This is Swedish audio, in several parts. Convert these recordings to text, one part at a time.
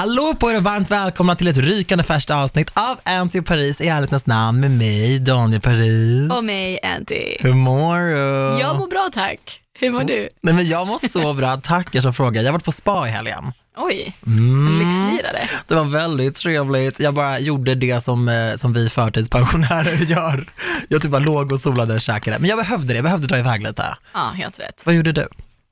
Hallå på er och varmt välkomna till ett rykande färskt avsnitt av Anty Paris i ärlighetens namn med mig, Daniel Paris. Och mig, Anty. Hur mår du? Jag mår bra tack. Hur mår du? Nej men jag mår så bra, tack jag som frågar. Jag har varit på spa i helgen. Oj, Mm. lyxlirare. Det var väldigt trevligt. Jag bara gjorde det som, eh, som vi förtidspensionärer gör. Jag typ bara låg och solade och käkade. Men jag behövde det, jag behövde dra iväg lite. Ja, helt rätt. Vad gjorde du?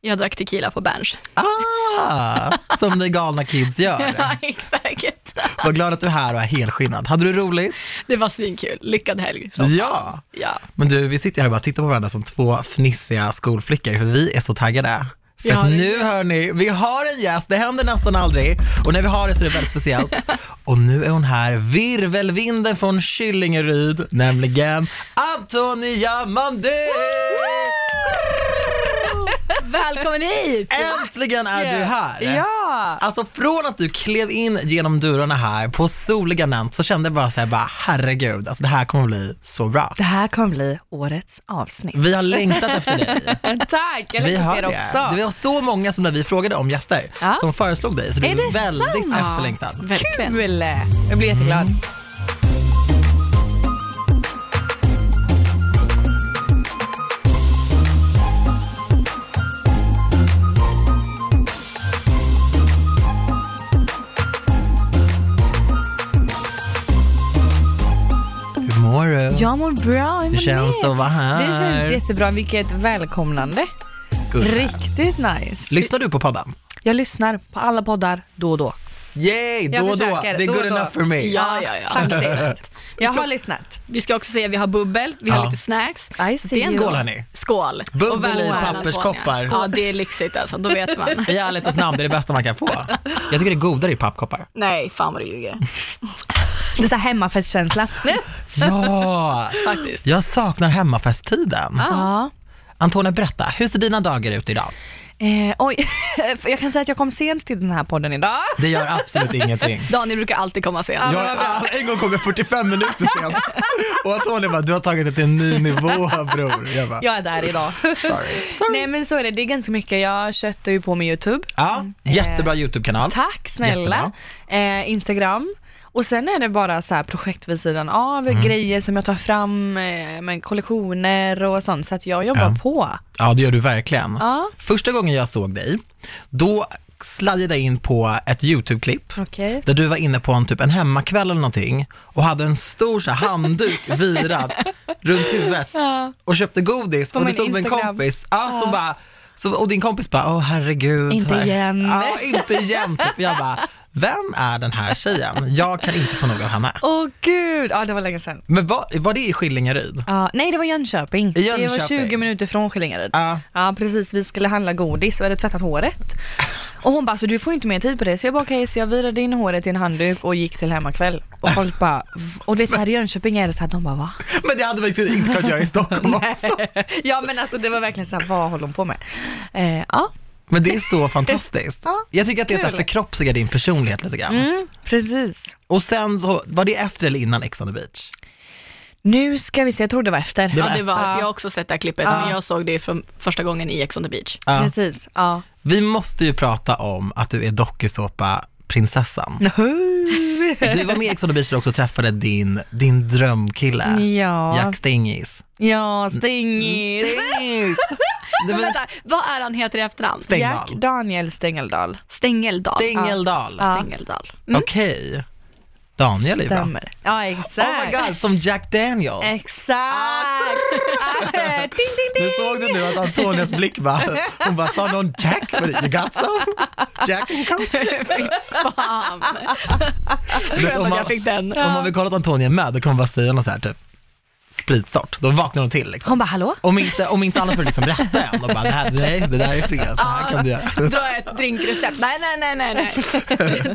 Jag drack tequila på Berns. Ah, som ni galna kids gör. Ja, exakt. Var glad att du är här och är helskinnad. Hade du roligt? Det var svinkul. Lyckad helg. Ja. Ja. Men du, vi sitter här och bara tittar på varandra som två fnissiga skolflickor, för vi är så taggade. För att nu hör ni, vi har en gäst, det händer nästan aldrig. Och när vi har det så är det väldigt speciellt. Och nu är hon här, virvelvinden från Kyllingeryd, nämligen Antonia Mandé! Välkommen hit! Äntligen är du här! Ja! Alltså från att du klev in genom dörrarna här på soliga Nant så kände jag bara såhär, bara herregud, alltså det här kommer bli så bra. Det här kommer bli årets avsnitt. Vi har längtat efter dig. Tack, jag Vi har det. också. Det var så många som när vi frågade om gäster Ja. som föreslog dig, så du Är är, väldigt sant? efterlängtad. Verkligen. Kul! Jag blir jätteglad. Mm. Mår du? Jag mår bra. Hur känns det att vara här? Det känns jättebra. Vilket välkomnande. Gullig. Riktigt nice. Lyssnar du på podden? Jag lyssnar på alla poddar då och då. Yay, då och då. Det är good enough for me. Ja, ja, ja. Faktiskt. Jag har lyssnat. Vi ska också säga att vi har bubbel, vi har Ja. lite snacks. I see Det är. Skål hörni. Skål! Bubbel Och i papperskoppar. Antonia. Ja, det är lyxigt alltså, då vet man. I ärlighetens namn, det är det bästa man kan få. Jag tycker det är godare i pappkoppar. Nej, fan vad du ljuger. Det är så här hemmafestkänsla. Ja, Faktiskt. jag saknar hemmafesttiden. Ja. Antonia, berätta, hur ser dina dagar ut idag? Eh, oj, jag kan säga att jag kom sent till den här podden idag. Det gör absolut ingenting. Daniel brukar alltid komma sent. Jag, en gång kom jag 45 minuter sent och Antonija bara, du har tagit det till en ny nivå bror. Jag bara, Jag är där idag. sorry. Nej men så är det, det är ganska mycket. Jag köttar ju på med YouTube. Ja, jättebra YouTube-kanal. Tack snälla. Eh, Instagram. Och sen är det bara så här projekt vid sidan av, Mm. grejer som jag tar fram, eh, med kollektioner och sånt. Så att jag jobbar Ja. på. Ja, det gör du verkligen. Ja, Första gången jag såg dig, då sladdade jag in på ett YouTube-klipp okej. där du var inne på en typ en hemmakväll eller någonting och hade en stor så här, handduk virad runt huvudet Ja. och köpte godis På och du stod med en kompis, ja, Ja. så bara, så, och din kompis bara, åh herregud. Inte igen. Ja, inte igen. Typ. Jag bara, vem är den här tjejen? Jag kan inte få nog av henne. Åh gud, ja det var länge sedan. Men var, var det i Skillingaryd? Ja, nej det var Jönköping. I Det var Jönköping. 20 minuter från Skillingaryd. Ja. Ja precis, vi skulle handla godis och hade tvättat håret. Och hon bara, så du får inte mer tid på det. Så jag bara okej, så jag virade in håret i en handduk och gick till hemmakväll. Och folk bara, och du vet här i Jönköping är det så här, de bara va? Men det hade vi inte kunnat göra i Stockholm också. ja men alltså det var verkligen så här, vad håller hon på med? Eh, ja, Men det är så fantastiskt. Ja, Jag tycker att det är så här kul. förkroppsligar din personlighet lite grann. mm, precis. Och sen så, var det efter eller innan Ex on the beach? Nu ska vi se, jag tror det var efter. Det var Ja, det var, efter. för jag har också sett det här klippet, Ja. men jag såg det från första gången i Ex on the beach. Ja. Precis, ja. Vi måste ju prata om att du är dokusåpa-prinsessan. Du var med i Ex on the beach och också träffade din, din drömkille, Ja, Jack Stingis. ja, Stingis. Stingis! Det Men vänta, vad är han heter i efternamn? Stäng- Jack. Daniel Stängeldal. Stängeldal. Stengeldal. Ja. Stängeldal. Mm. Okej. Daniel är bra. Stämmer. Ja, exakt. Oh my god, som Jack Daniels. Exakt! ding, ding, Nu ding. såg du nu att Antonias blick bara, hon bara, sa någon Jack? Det, You got some? Jack and Coke? Fy fan. Skönt att jag fick den. om man vill kolla att Antonia är med, då kan man bara säga något så här typ spritsort. Då vaknar hon till liksom. Hon bara, hallå? Om inte, om inte annat för liksom berätta än och bara, det här, nej, det där är fel, så här kan du göra. Dra ett drinkrecept. Nej, nej, nej, nej, nej.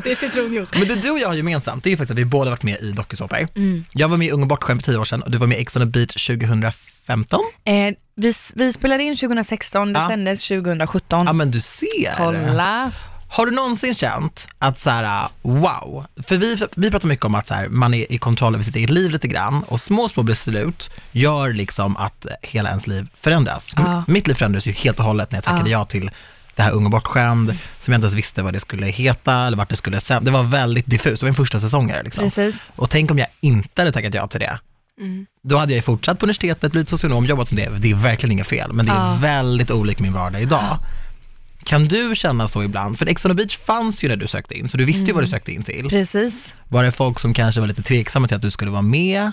Det är citronjuice. Men det du och jag har gemensamt, det är ju faktiskt att vi båda varit med i dokusåpor. Mm. Jag var med i Ung och bortskämd för tio år sedan och du var med i Ex on the beach 2015. Eh, vi, vi spelade in 2016, det Ja. sändes 2017. Ja men du ser. Kolla. Har du någonsin känt att så här, wow, för vi, vi pratar mycket om att så här, man är i kontroll över sitt eget liv lite grann och små, små beslut gör liksom att hela ens liv förändras. Ja. Mitt liv förändrades ju helt och hållet när jag tackade Ja. ja till det här Ung och bortskämd, som jag inte ens visste vad det skulle heta eller vart det skulle sändas. Det var väldigt diffust, det var en första säsongare liksom. Precis. Och tänk om jag inte hade tackat ja till det. Mm. Då hade jag ju fortsatt på universitetet, blivit socionom, jobbat som det. Det är verkligen inget fel, men det är Ja. väldigt olikt min vardag idag. Kan du känna så ibland? För Ex on the beach fanns ju när du sökte in, så du visste ju vad du sökte in till. Precis. Var det folk som kanske var lite tveksamma till att du skulle vara med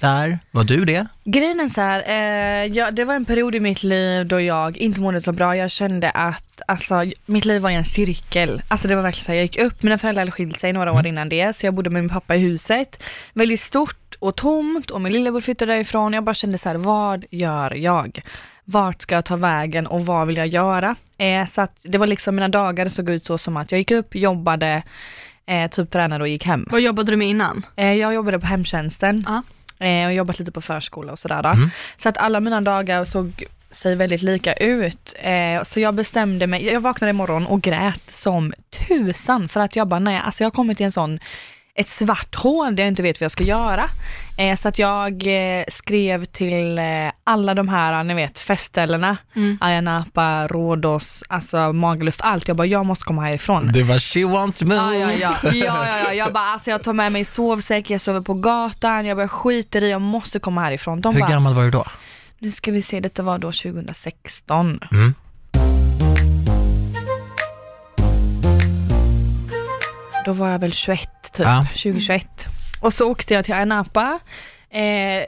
där? Var du det? Grejen är så här, eh, ja, det var en period i mitt liv då jag inte mådde så bra. Jag kände att alltså, mitt liv var i en cirkel. Alltså det var verkligen så här, jag gick upp, mina föräldrar hade skilt sig några år innan det, så jag bodde med min pappa i huset. Väldigt stort och tomt och min lillebror flyttade därifrån. Jag bara kände så här, vad gör jag? Vart ska jag ta vägen och vad vill jag göra? Eh, så att det var liksom, mina dagar såg ut så som att jag gick upp, jobbade, eh, typ tränade och gick hem. Vad jobbade du med innan? Eh, jag jobbade på hemtjänsten Ja. eh, och jobbat lite på förskola och sådär. Mm. Så att alla mina dagar såg sig väldigt lika ut. Eh, så jag bestämde mig, jag vaknade imorgon och grät som tusan för att jag bara nej, alltså jag har kommit i en sån ett svart hål där jag inte vet vad jag ska göra. Eh, så att jag eh, skrev till eh, alla de här, ni vet, festställena, Mm. Ayia Napa, Rhodos, alltså Magaluf, allt. Jag bara, jag måste komma härifrån. Det var She wants to move. Ja, ja, ja. ja, ja, ja. Jag bara, alltså jag tar med mig sovsäck, jag sover på gatan, jag bara skiter i, jag måste komma härifrån. De Hur bara, gammal var du då? nu ska vi se, detta var då 2016. Mm. Då var jag väl 21 typ, Ja. 2021. Och så åkte jag till Ayia Napa. Eh,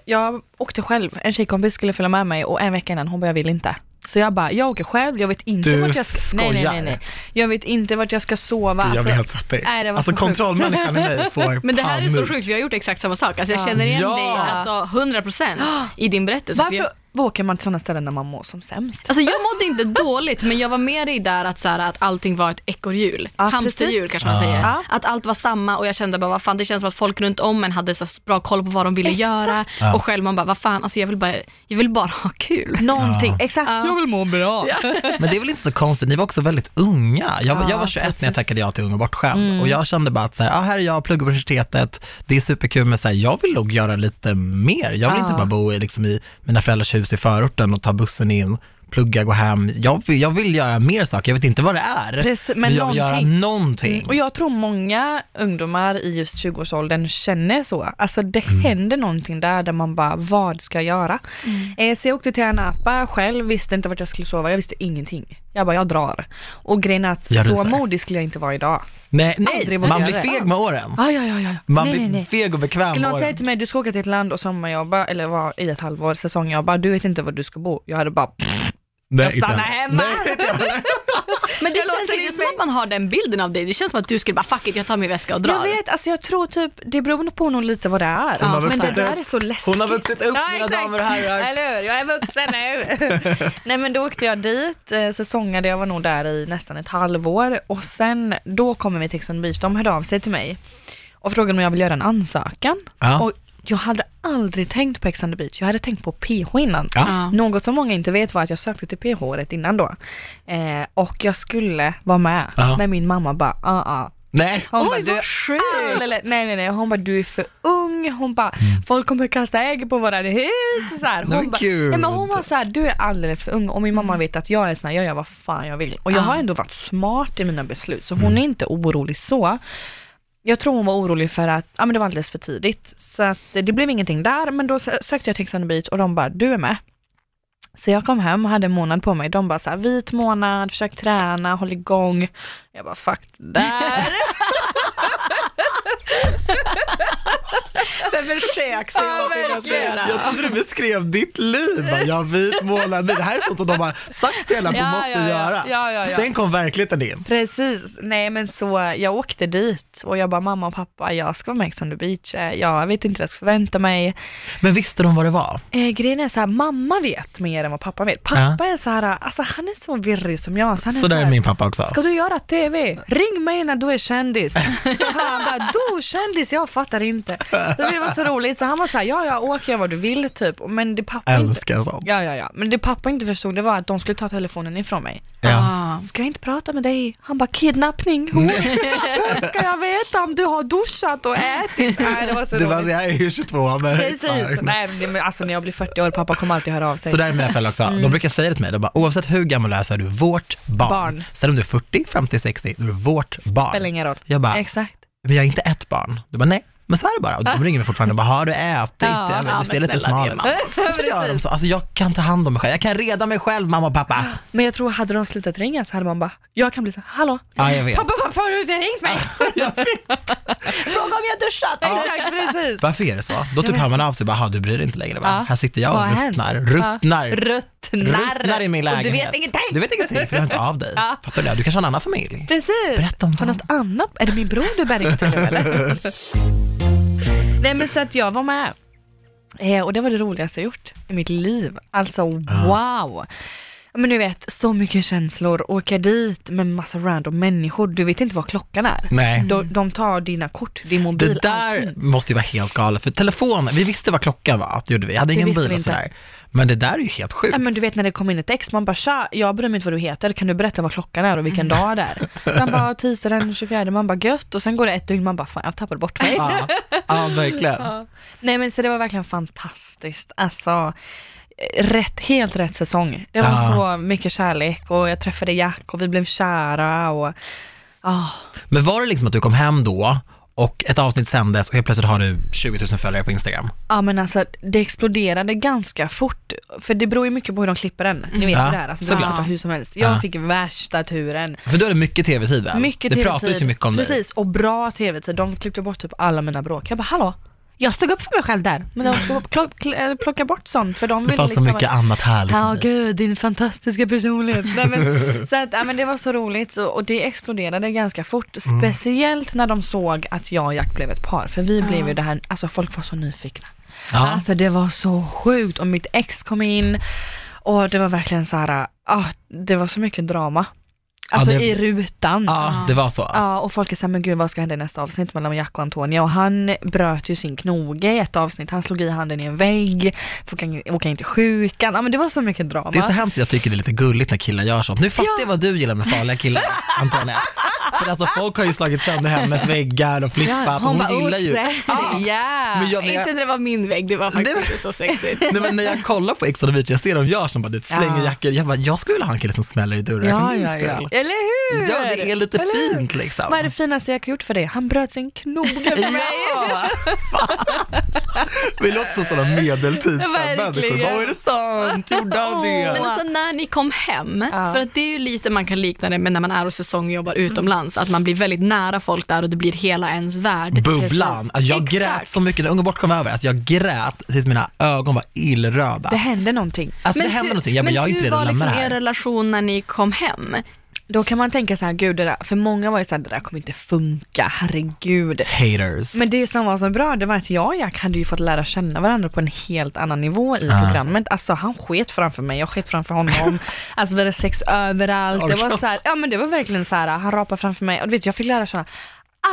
jag åkte själv, en tjejkompis skulle följa med mig och en vecka innan hon bara, jag vill inte. Så jag bara, jag åker själv, jag vet inte Du vart jag ska... Nej, nej, nej, skojar. nej. Jag vet inte vart jag ska sova. jag blir helt svettig. nej, det var alltså kontrollmänniskan i mig får Men det här är så sjukt, vi har gjort exakt samma sak. Alltså jag Ja. känner igen Ja. dig alltså 100% i din berättelse. För varför jag- åker man till sådana ställen när man mår som sämst? Alltså jag mådde inte dåligt men jag var med dig där att, så här, att allting var ett ekorrhjul. Ja, Hamsterhjul precis. kanske man Ja. säger. Ja. Att allt var samma och jag kände bara vad fan det känns som att folk runt om en hade så bra koll på vad de ville Exakt. göra Ja. och själv man bara vad fan alltså jag vill bara, jag vill bara ha kul. Någonting, Ja. exakt. Ja. Jag vill må bra. Men det är väl inte så konstigt, ni var också väldigt unga. Jag, jag var 21 när jag precis. tackade ja till Ung och bortskämd Mm. och jag kände bara att så här, ah, här är jag, pluggar på universitetet, det är superkul men så här, jag vill nog göra lite mer. Jag vill Ja. inte bara bo i, liksom, i mina föräldrars hus i förorten och ta bussen in, plugga, gå hem. Jag vill, jag vill göra mer saker, jag vet inte vad det är. Precis, men men jag vill göra någonting. någonting. Och jag tror många ungdomar i just 20-årsåldern känner så. Alltså det Mm. händer någonting där, där man bara, vad ska jag göra? Eh, så jag åkte till Anapa själv, visste inte vart jag skulle sova, jag visste ingenting. Jag bara, jag drar. Och grejen är att Jag så rusar. modig skulle jag inte vara idag. Nej, Aldrig nej vågar man blir det. feg med åren. Ah, ja, ja, ja. Man nej, blir nej, nej. feg och bekväm Skulle med någon säga åren. till mig, du ska åka till ett land och sommarjobba, eller vara i ett halvår, säsongjobba, du vet inte var du ska bo. Jag hade bara, Nej, jag inte stannar jag. hemma. Nej, inte jag. Men det Jag känns inte in som att man har den bilden av dig. Det känns som att du skulle bara fuck it, jag tar min väska och drar. jag vet, alltså jag tror typ, det beror på nog lite vad det är. Har men det vuxit där upp. är så läskigt. Hon har vuxit upp, Ja, mina exakt. damer och herrar. Eller hur, jag är vuxen nu. Nej men då åkte jag dit, eh, säsongade, jag var nog där i nästan ett halvår och sen då kommer vi till Ex on the Beach, de hörde av sig till mig och frågade om jag vill göra en ansökan. Ja. Och jag hade aldrig tänkt på Ex on the Beach, jag hade tänkt på PH innan. Ja. Något som många inte vet var att jag sökte till PH året innan då. Eh, och jag skulle vara med, Ja. men min mamma bara, ah, ah. Nej. Hon Oj, bara, vad du sjukt. alldeles, nej nej nej, hon bara du är för ung, hon bara Mm. folk kommer kasta ägg på våra hus. Så här. Hon, men bara, nej, men hon var så här, du är alldeles för ung och min mamma vet att jag är sån här, jag gör vad fan jag vill. Och jag Ah. har ändå varit smart i mina beslut så Mm. hon är inte orolig så. Jag tror hon var orolig för att ja, men det var alldeles för tidigt. Så att det blev ingenting där, men då sökte jag Texan on the Beach och de bara, du är med. Så jag kom hem, och hade en månad på mig. De bara så här, vit månad, försök träna, håll igång. Jag bara, fuck det där. Sen försök se Ja, vad jag ska verkligen. göra. Jag trodde du beskrev ditt liv. Jag har vit månad. Det här är sånt som de har sagt till hon Ja, måste ja, göra. Ja, ja, ja. Sen kom verkligheten in. Precis, nej men så jag åkte dit och jag bara mamma och pappa jag ska vara med Ex on the beach, jag vet inte vad jag ska förvänta mig. Men visste de vad det var? Eh, grejen är så här, mamma vet mer än vad pappa vet. Pappa är så här, alltså han är så virrig som jag. Så han är Så så där är här, min pappa också. Ska du göra TV? Ring mig när du är kändis. Han bara, du kändis? Jag fattar inte. Det var så roligt, så han var såhär, ja ja åk gör vad du vill typ. Men det pappa inte, Älskar sånt. ja ja ja, men det pappa inte förstod det var att de skulle ta telefonen ifrån mig. Ja. Ah. Ska jag inte prata med dig? Han bara kidnappning, hur ska jag veta om du har duschat och ätit? Nej, det var så Det var så jag är ju 22 men Precis, nej men alltså när jag blir 40 år, pappa kommer alltid höra av sig. Så där är mina föräldrar också. De brukar säga det till mig, de bara, oavsett hur gammal du är så är du vårt barn. Barn. Sen om du är 40, 50, 60, då är du vårt barn. Spelar ingen roll. Jag bara, Exakt. men jag är inte ett barn. Du bara, nej. Men så är det bara. Och de ringer mig fortfarande och bara, har du ätit? Ja, jag vet, ja, du ser lite smal ut. Varför gör de så? Alltså jag kan ta hand om mig själv. Jag kan reda mig själv, mamma och pappa. Men jag tror hade de slutat ringa så hade man bara, jag kan bli så hallå? Ja, jag vet. Pappa varför har du inte ringt mig? Fråga om jag duschat. Exakt, precis. Varför är det så? Då typ hör man av sig och bara, "Ha, du bryr dig inte längre va? Ja. Här sitter jag och har ruttnar. Ruttnar. Ja. Ruttnar. Ruttnar i min Och lägenhet. du vet ingenting. Du vet ingenting för jag hör inte av dig. Ja. Fattar du det? Du kanske har en annan familj. Precis. Berätta om Har dem. något annat? Är det min bror du bär in till nu eller? Nej men så att jag var med. Eh, och det var det roligaste jag gjort i mitt liv. Alltså wow. Men du vet, så mycket känslor, åka dit med massa random människor, du vet inte vad klockan är. Nej. De, de tar dina kort, din mobil, Det där allting. måste ju vara helt galet, för telefonen, vi visste vad klockan var, det gjorde vi, jag hade Det ingen visste bil vi och inte. sådär. Men det där är ju helt sjukt. Ja, men du vet när det kom in ett ex, man bara tja, jag bryr mig inte vad du heter, kan du berätta vad klockan är och vilken dag det är? Man bara tisdag den 24, man bara gött och sen går det ett dygn, man bara fan jag tappade bort mig. Ja, ja verkligen. Ja. Nej men så det var verkligen fantastiskt. Alltså, rätt, helt rätt säsong. Det var Ja. så mycket kärlek och jag träffade Jack och vi blev kära och ah, Men var det liksom att du kom hem då och ett avsnitt sändes och helt plötsligt har du 20 000 följare på Instagram? ja men alltså det exploderade ganska fort. För det beror ju mycket på hur de klipper den. Ni vet Ja, ju det här, alltså, såklart. klippa hur som helst. Jag Ja. fick värsta turen. För du hade mycket tv-tid väl? Mycket Det tv-tid. pratas ju mycket om dig. Precis, och bra tv-tid. De klippte bort typ alla mina bråk. Jag bara hallå? Jag stod upp för mig själv där. Men de plock, plock, plockade bort sånt för de Det ville fanns så liksom mycket annat härligt Ja dig. gud, din fantastiska personlighet. Nej, men, så att, ja, men det var så roligt och, och det exploderade ganska fort. Mm. Speciellt när de såg att jag och Jack blev ett par. För vi blev ju det här, alltså folk var så nyfikna. Ja. Alltså det var så sjukt och mitt ex kom in och det var verkligen så här, ah, det var så mycket drama. Alltså det- i rutan. ja, det var så. Ja, och folk är såhär, men gud vad ska hända i nästa avsnitt mellan Jack och Antonia? Och han bröt ju sin knoge i ett avsnitt, han slog i handen i en vägg, fick åka- in till sjukan. Ja men det var så mycket drama. Det är så hemskt, jag tycker det är lite gulligt när killar gör sånt. Nu fattar Ja. jag vad du gillar med farliga killar, Antonija. För alltså folk har ju slagit sönder hennes väggar och flippat och hon, bara, gillar ju... "Oh, sexy, ja. Men jag, när, Inte jag, när det var min vägg, det var faktiskt Det- inte så sexigt. nej, men när jag kollar på Ex on the beach, jag ser dem gör som bara det slänger Ja. jackor. Jag bara, jag skulle vilja ha en kille som smäller i dörrar för Ja, min ja, ja. Eller hur? Ja, det är lite Eller hur? fint liksom. Vad är det finaste jag har gjort för dig? Han bröt sin knoge för mig. Ja! Vi låter som sådana medeltidsmänniskor. Vad är det sant? Gjorde han det? Men alltså när ni kom hem, Ja. för att det är ju lite man kan likna det med när man är och säsongjobbar utomlands, att man blir väldigt nära folk där och det blir hela ens värld. Bubblan. Alltså, jag Exakt. grät så mycket när Unga bort kom över. Alltså, jag grät tills mina ögon var illröda. Det hände någonting. Alltså det hände någonting. Ja, men, jag är inte hur redo var liksom er relation när ni kom hem? Då kan man tänka så här, gud det där, för många var ju såhär, det där kommer inte funka, herregud. Haters. Men det som var så bra, det var att jag och Jack hade ju fått lära känna varandra på en helt annan nivå i Ja. programmet. Alltså han sket framför mig, jag sket framför honom. alltså vi hade sex överallt. Det var så här, ja men det var verkligen så här, han rapade framför mig och du vet jag fick lära känna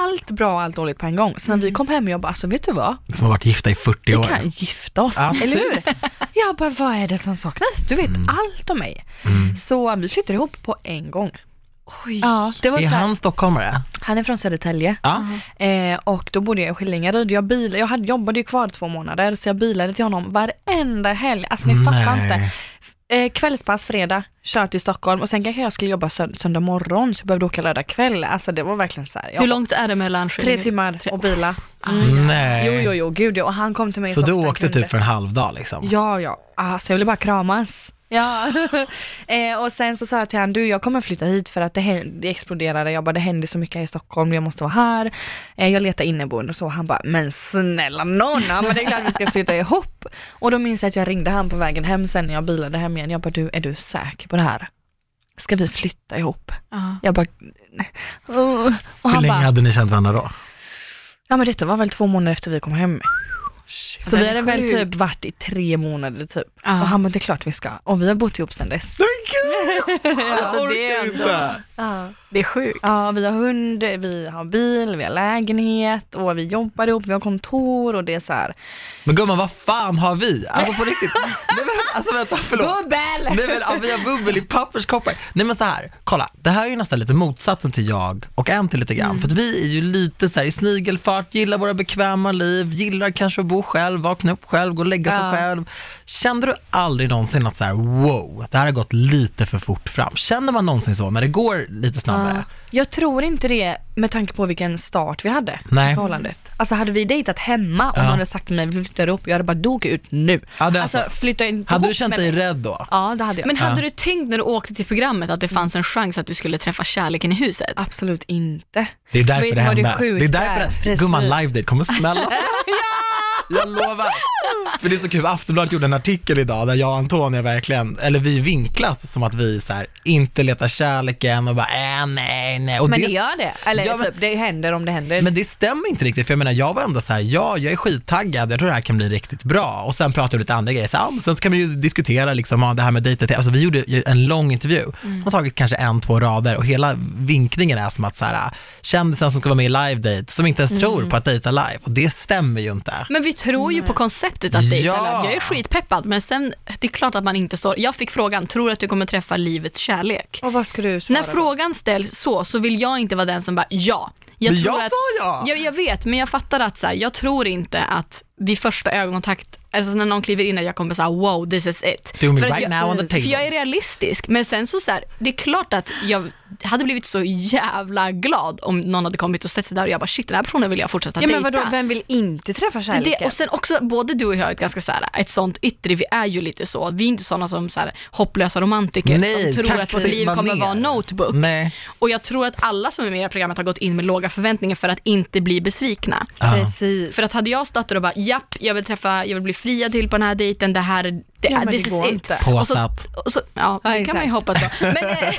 allt bra och allt dåligt på en gång. Så när vi kom hem, jag bara, alltså vet du vad? Som har varit gifta i 40 Vi år. kan gifta oss, Ja, eller typ. hur? Jag bara, vad är det som saknas? Du vet Mm. allt om mig. Så vi flyttade ihop på en gång. Oj. Ja, det var Är så här, han stockholmare? han är från Södertälje. Ja. Eh, och då bodde jag i Skillingaryd. Jag, bil, jag hade, jobbade ju kvar två månader så jag bilade till honom varenda helg. Alltså ni fattar Nej. inte. Eh, kvällspass fredag, kör till Stockholm och sen kanske jag skulle jobba sönd- söndag morgon så jag behövde åka lördag kväll. Alltså det var verkligen så här. jag Hur långt är det mellan Tre timmar Tre- och bila. Nej. Jo, jo, jo, gud ja. Och han kom till mig Så så du åkte kunde. typ för en halv dag liksom? Ja, ja. Alltså jag ville bara kramas. Ja. eh, och sen så sa jag till honom, du jag kommer flytta hit för att det, hä- det exploderade. Jag bara, det händer så mycket här i Stockholm, jag måste vara här. Eh, jag letar inneboende och så. Han bara, men snälla nån, men det är klart vi ska flytta ihop. Och då minns jag att jag ringde han på vägen hem sen när jag bilade hem igen. Jag bara, du är du säker på det här? Ska vi flytta ihop? Ja. Jag bara, och Hur länge bara, hade ni känt varandra då? ja men detta var väl två månader efter vi kom hem. Shit. Så vi är hade väl typ varit i tre månader typ. Ja. Och han bara, det är klart vi ska. Och vi har bott ihop sedan dess. Men gud! Jag Alltså, det är orkar ändå- inte. Ja. Det är sjukt. Ja, vi har hund, vi har bil, vi har lägenhet och vi jobbar ihop, vi har kontor och det är så här. Men gumman, vad fan har vi? Alltså på riktigt. Nej, men, alltså vänta, förlåt. Bubbel! Nej men ja, vi har bubbel i papperskoppar. Nej men så här, kolla, det här är ju nästan lite motsatsen till jag och Anty lite grann. Mm. För att vi är ju lite så här i snigelfart, gillar våra bekväma liv, gillar kanske att bo själv, vakna upp själv, gå och lägga sig Ja. själv. Kände du aldrig någonsin att så här, wow, det här har gått lite för fort fram? Känner man någonsin så när det går lite Ja. Jag tror inte det med tanke på vilken start vi hade Nej. i förhållandet. Alltså hade vi dejtat hemma och Ja. någon hade sagt till mig vi flyttar ihop, jag hade bara åker ut nu. Ja, det alltså så. flytta inte Hade du känt dig mig. rädd då? Ja det hade jag. Men hade Ja. du tänkt när du åkte till programmet att det fanns en chans att du skulle träffa kärleken i huset? Absolut inte. Det är därför det hände. Det är därför är? det, gumman live date kommer smälla. Jag lovar. För det är så kul, Aftonbladet gjorde en artikel idag där jag och Antonia verkligen, eller vi vinklas som att vi så här, inte letar kärleken och bara äh, nej, nej. Och Men det gör det. Eller Ja, men- typ, det händer om det händer. Men det stämmer inte riktigt, för jag menar jag var ändå så här, ja jag är skittaggad, jag tror det här kan bli riktigt bra. Och sen pratade vi lite andra grejer, så, ja, sen ska vi ju diskutera liksom, ja, det här med dejtet. Alltså vi gjorde en lång intervju, Mm. har tagit kanske en, två rader och hela vinkningen är som att så här, kändisen som ska vara med i live date, som inte ens Mm. tror på att dejta live. Och det stämmer ju inte. Men vi tror ju på konceptet att dejta Ja. live. Jag är skitpeppad, men sen, det är klart att man inte står... Jag fick frågan, tror du att du kommer träffa livets kärlek? och vad ska du svara När då? frågan ställs så, så vill jag inte vara den som bara, ja. Jag, Men tror jag att, sa ja! Jag, jag vet, men jag fattar att så här, jag tror inte att vid första ögonkontakt, alltså när någon kliver in, att jag kommer säga wow, this is it. Do me För right jag, now on the table. För jag är realistisk, men sen så, så här, det är klart att jag hade blivit så jävla glad om någon hade kommit och sett sig där och jag bara shit, den här personen vill jag fortsätta Ja men dejta. vadå, vem vill inte träffa kärleken? det, och sen också, både du och jag är ett ganska så här, ett sånt yttre, vi är ju lite så. Vi är inte sådana som så här, hopplösa romantiker Nej, som tror att vårt liv kommer vara notebook. Nej. Och jag tror att alla som är med i det här programmet har gått in med låga förväntningar för att inte bli besvikna. Ja. Precis. För att hade jag stått där och bara, japp, jag vill träffa, jag vill bli friad till på den här dejten, det här, det, Ja, this det is går it. inte. Och så, Påsatt. och så, ja, det Ja, kan man ju hoppas på. Men, eh,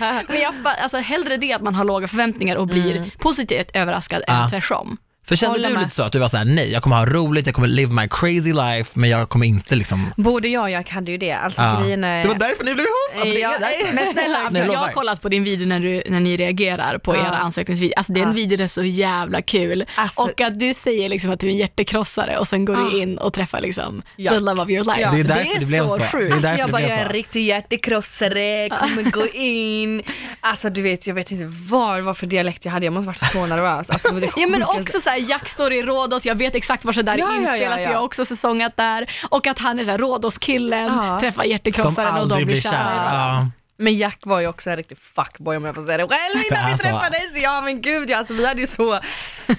men, men jag, alltså, hellre det att man har låga förväntningar och blir positivt överraskad Ja. än tvärtom. För kände Håller du med. lite så att du var så här, nej jag kommer ha roligt, jag kommer live my crazy life, men jag kommer inte liksom Både jag och jag hade ju det. Alltså Ja. grejen är... Det var därför ni blev ihop! Alltså, det är därför. Men snälla, alltså, Nej, jag lovar. har kollat på din video när, du, när ni reagerar på era ansökningsvideo. Alltså den Ja. videon är så jävla kul. Alltså- och att du säger liksom att du är en hjärtekrossare och sen går du Ja. in och träffar liksom Ja. the love of your life. Ja. Det är därför det, blev så. så Det är Alltså därför jag bara, jag är en så. riktig hjärtekrossare, kommer gå in. Alltså du vet, jag vet inte vad, vad för dialekt jag hade, jag måste varit så nervös. Alltså, det var det Ja men sjukaste. också såhär, Jack står i Rhodos, jag vet exakt var det där Ja, ja, inspelas ja, för ja. jag har också säsongat där. Och att han är såhär Rhodos-killen, Ja. träffar hjärtekrossaren och de blir kära. kär. i varandra. Ja. Men Jack var ju också en riktig fuckboy om jag får säga det själv innan vi Alltså. träffades. Ja men gud ja, alltså vi hade ju så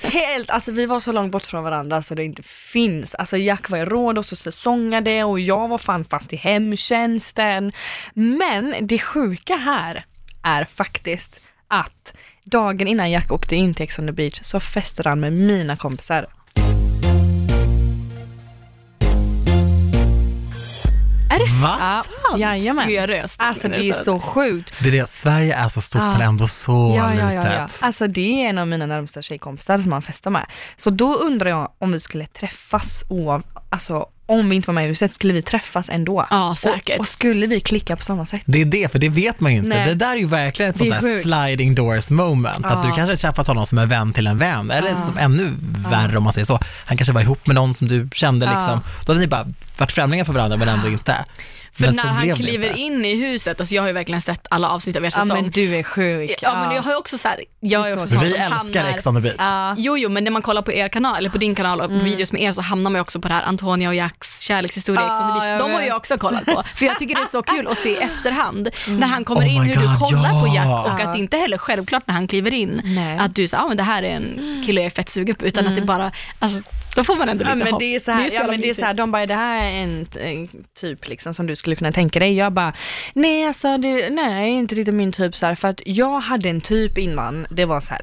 helt, alltså vi var så långt bort från varandra så det inte finns. Alltså Jack var i Rhodos och säsongade och jag var fan fast i hemtjänsten. Men det sjuka här är faktiskt att dagen innan Jack åkte in till Ex on the beach så festade han med mina kompisar. Är det Va? Ja, sant? jajamän. Gud jag röst. Alltså det är så sjukt. Det är det, Sverige är så stort Ja. men ändå så Ja, ja, ja, ja. litet. Alltså det är en av mina närmsta tjejkompisar som han festar med. Så då undrar jag om vi skulle träffas oav, alltså om vi inte var med i huset, skulle vi träffas ändå? Ja, säkert. Och, och skulle vi klicka på samma sätt? Det är det, för det vet man ju inte. Nej. Det där är ju verkligen ett sånt där sjukt. sliding doors moment. Att Ja. du kanske träffat honom som en vän till en vän, eller Ja. som ännu värre om man säger så. Han kanske var ihop med någon som du kände Ja. liksom. Då hade ni bara varit främlingar för varandra men ändå inte. För Men när han kliver inte. in i huset, alltså jag har ju verkligen sett alla avsnitt av er Ja säsong. men du är sjuk. Ja, men jag har ju också så här, jag är också Så sån Vi som älskar. Ex on the beach. Ja. Jo, jo, men när man kollar på er kanal, eller på din kanal och videos med er så hamnar man ju också på det här Antonia och Jacks kärlekshistoria, Ja, Ex on the beach. De har jag också kollat på. För jag tycker det är så kul att se i efterhand när han kommer Oh in hur du God, kollar på ja. Jack och Ja. att det inte heller självklart när han kliver in Nej. att du säger ah, men det här är en kille jag är fett sugen på utan att det bara, alltså då får man ändå lite Ja men hopp. det är så här, ja, jävla men det är så här de bara det här är en, en typ liksom som du skulle kunna tänka dig. Jag bara, nej alltså det, nej inte riktigt min typ så här, för att jag hade en typ innan, det var så här.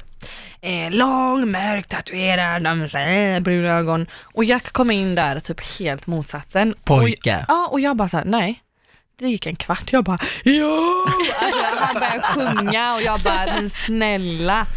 Eh, lång, mörk, tatuerad, så här, eh, bruna ögon. Och Jack kom in där typ helt motsatsen. Pojke. Och, ja och jag bara så här, nej. Det gick en kvart, jag bara ja! Alltså, han började sjunga och jag bara, men snälla.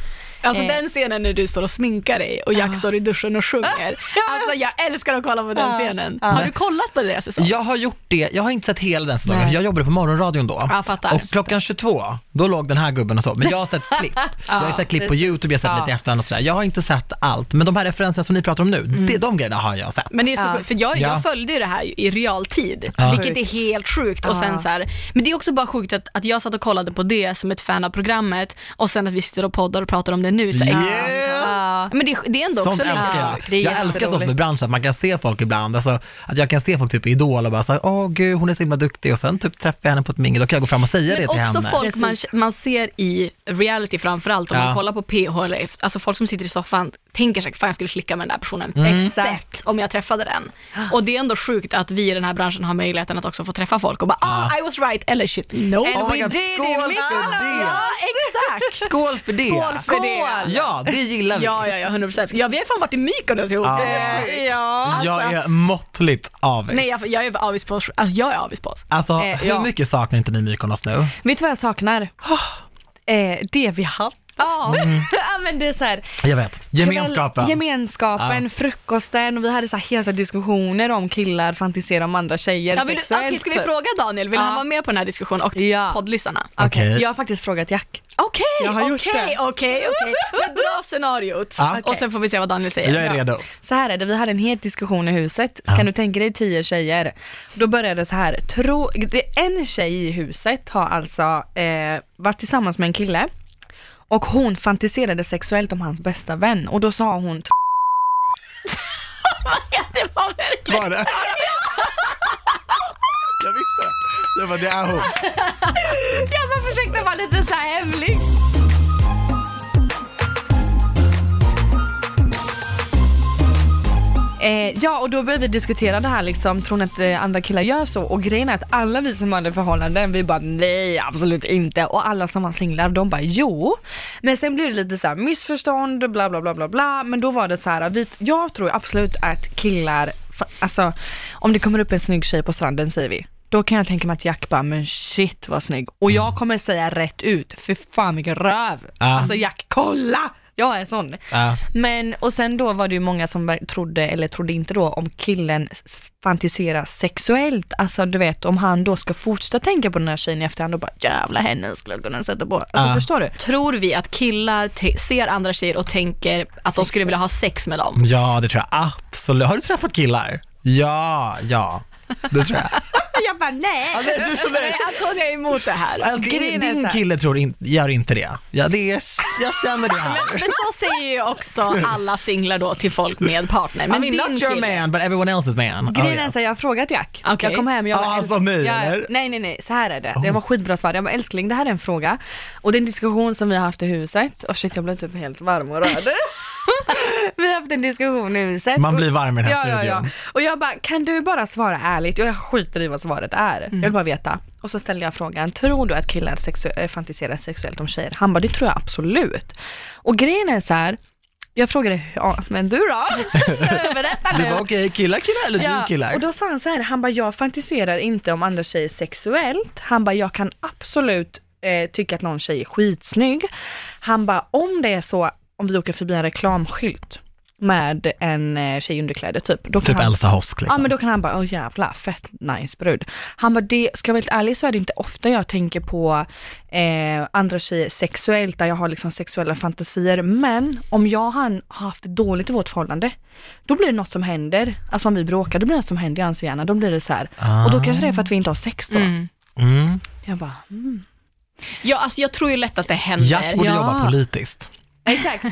Alltså Eh. den scenen när du står och sminkar dig och Jack står i duschen och sjunger. Alltså jag älskar att kolla på den Ja. scenen. Ja. Har du kollat på deras säsong? Jag har gjort det, jag har inte sett hela den säsongen, jag jobbade på morgonradion då. Ja, fattar. Och klockan 22, då låg den här gubben och så. Men jag har sett klipp. Jag har sett klipp på precis. YouTube, jag har sett lite i efterhand och sådär. Jag har inte sett allt, men de här referenserna som ni pratar om nu, det, de grejerna har jag sett. Men det är så för jag, Ja. jag följde ju det här i realtid, vilket är helt sjukt. Och sen så här, men det är också bara sjukt att, att jag satt och kollade på det som ett fan av programmet och sen att vi sitter och poddar och pratar om det nu. Så Yeah! Ja. Men det, det är ändå Sånt också älskar jag. Det är Jag älskar sånt med branschen, att man kan se folk ibland, alltså, att jag kan se folk typ i Idol och bara så här, åh gud hon är så himla duktig och sen typ träffar jag henne på ett mingel, då kan jag gå fram och säga det Men till också henne. folk man, man ser i reality framförallt, om Ja. man kollar på PH eller efter- alltså folk som sitter i soffan tänker sig, fan jag skulle klicka med den där personen Mm. exakt om jag träffade den. Och det är ändå sjukt att vi i den här branschen har möjligheten att också få träffa folk och bara, ah I was right, eller shit, no. And Oh we God, did it, skål Mikael. för det! Ja, exakt. Skål för det! Skål för det. Ja, det gillar vi. Ja, ja, ja, 100 procent. Ja, vi har fan varit i Mykonos ihop. Ja. Ja. Jag är måttligt avis. Nej, jag, jag är avis på oss. Alltså jag är avis på oss. Alltså, Eh, hur ja. mycket saknar inte ni Mykonos nu? Vet du vad jag saknar? Eh, det vi har. Ja. ja men det är så här, Jag vet, gemenskapen. Kväll, gemenskapen, frukosten och vi hade så här hela diskussioner om killar fantiserar om andra tjejer Ja, vill du, sexuellt. okej, ska vi typ. fråga Daniel, vill Ja. han vara med på den här diskussionen och Ja. poddlyssnarna? Okej. Jag har faktiskt frågat Jack. Okej, Jag har gjort okej, det. okej, okej. Men dra scenariot Ja. och sen får vi se vad Daniel säger. Jag är redo. Så här är det, vi hade en het diskussion i huset. Kan du tänka dig tio tjejer? Då började det så här, tro, det, en tjej i huset har alltså eh, varit tillsammans med en kille och hon fantiserade sexuellt om hans bästa vän och då sa hon Det var verkligen... Var det? Jag visste. Det var det är hon. Jag bara försökte vara lite så här hemlig. Eh, ja och då började vi diskutera det här liksom, tror ni att eh, andra killar gör så? Och grejen är att alla vi som hade förhållanden, vi bara nej absolut inte. Och alla som var singlar, de bara jo. Men sen blev det lite så här missförstånd, bla bla bla bla bla. Men då var det så här, vi, jag tror absolut att killar, alltså om det kommer upp en snygg tjej på stranden säger vi, då kan jag tänka mig att Jack bara, men shit vad snygg. Och jag kommer säga rätt ut, för fan vilken röv. Ja. Alltså Jack, kolla! Jag är sån. Ja. Men, och sen då var det ju många som trodde, eller trodde inte då, om killen fantiserar sexuellt. Alltså du vet, om han då ska fortsätta tänka på den här tjejen i efterhand och bara jävla henne skulle jag kunna sätta på. Alltså Ja. förstår du? Tror vi att killar ser andra tjejer och tänker att de skulle vilja ha sex med dem? Ja, det tror jag absolut. Har du träffat killar? Ja, ja. Det tror jag. Jag bara nej. Ja, nej, du tror Nej, nej. Antonija är emot det här. Alltså, är din här- kille tror in, gör inte det. Ja, det är, jag känner det Men, här. men så säger ju också alla singlar då till folk med partner. Men I mean, din not your kille, man, but everyone else's man. Grejen Oh, är yes. så här, jag har frågat Jack. Okej. Jag kom hem, jag Ja, bara, alltså älsk- nu, jag, eller? Nej nej nej, så här är det. Det var skitbra svar. Jag bara älskling det här är en fråga. Och det är en diskussion som vi har haft i huset. Och shit jag blev typ helt varm och röd. vi har haft en diskussion i huset. Man blir varm i den här ja, ja, studion. ja. Och jag bara, kan du bara svara ärligt? Och jag skiter i vad svaret är. Jag vill bara veta. Och så ställde jag frågan, tror du att killar sexu- äh, fantiserar sexuellt om tjejer? Han bara, det tror jag absolut. Och grejen är så här, jag frågade, ja men du då? Berätta nu. Det var okej, killar killar eller du killar? Och då sa han så här, han bara jag fantiserar inte om andra tjejer sexuellt. Han bara jag kan absolut eh, tycka att någon tjej är skitsnygg. Han bara om det är så, om vi åker förbi en reklamskylt med en eh, tjej i underkläder typ. Då kan Typ han, Elsa Hosk liksom. Ja men då kan han bara, åh jävla fett nice brud. Han bara, det, ska jag vara helt ärlig så är det inte ofta jag tänker på eh, andra tjejer sexuellt, där jag har liksom sexuella fantasier. Men om jag och han har haft det dåligt i vårt förhållande, då blir det något som händer. Alltså om vi bråkar, då blir det något som händer i hans hjärna. Då blir det så här. Och då kanske det är för att vi inte har sex då. Mm. Mm. Jag bara, mm. Ja, alltså jag tror ju lätt att det händer. Jack borde Ja. jobba politiskt. Exakt.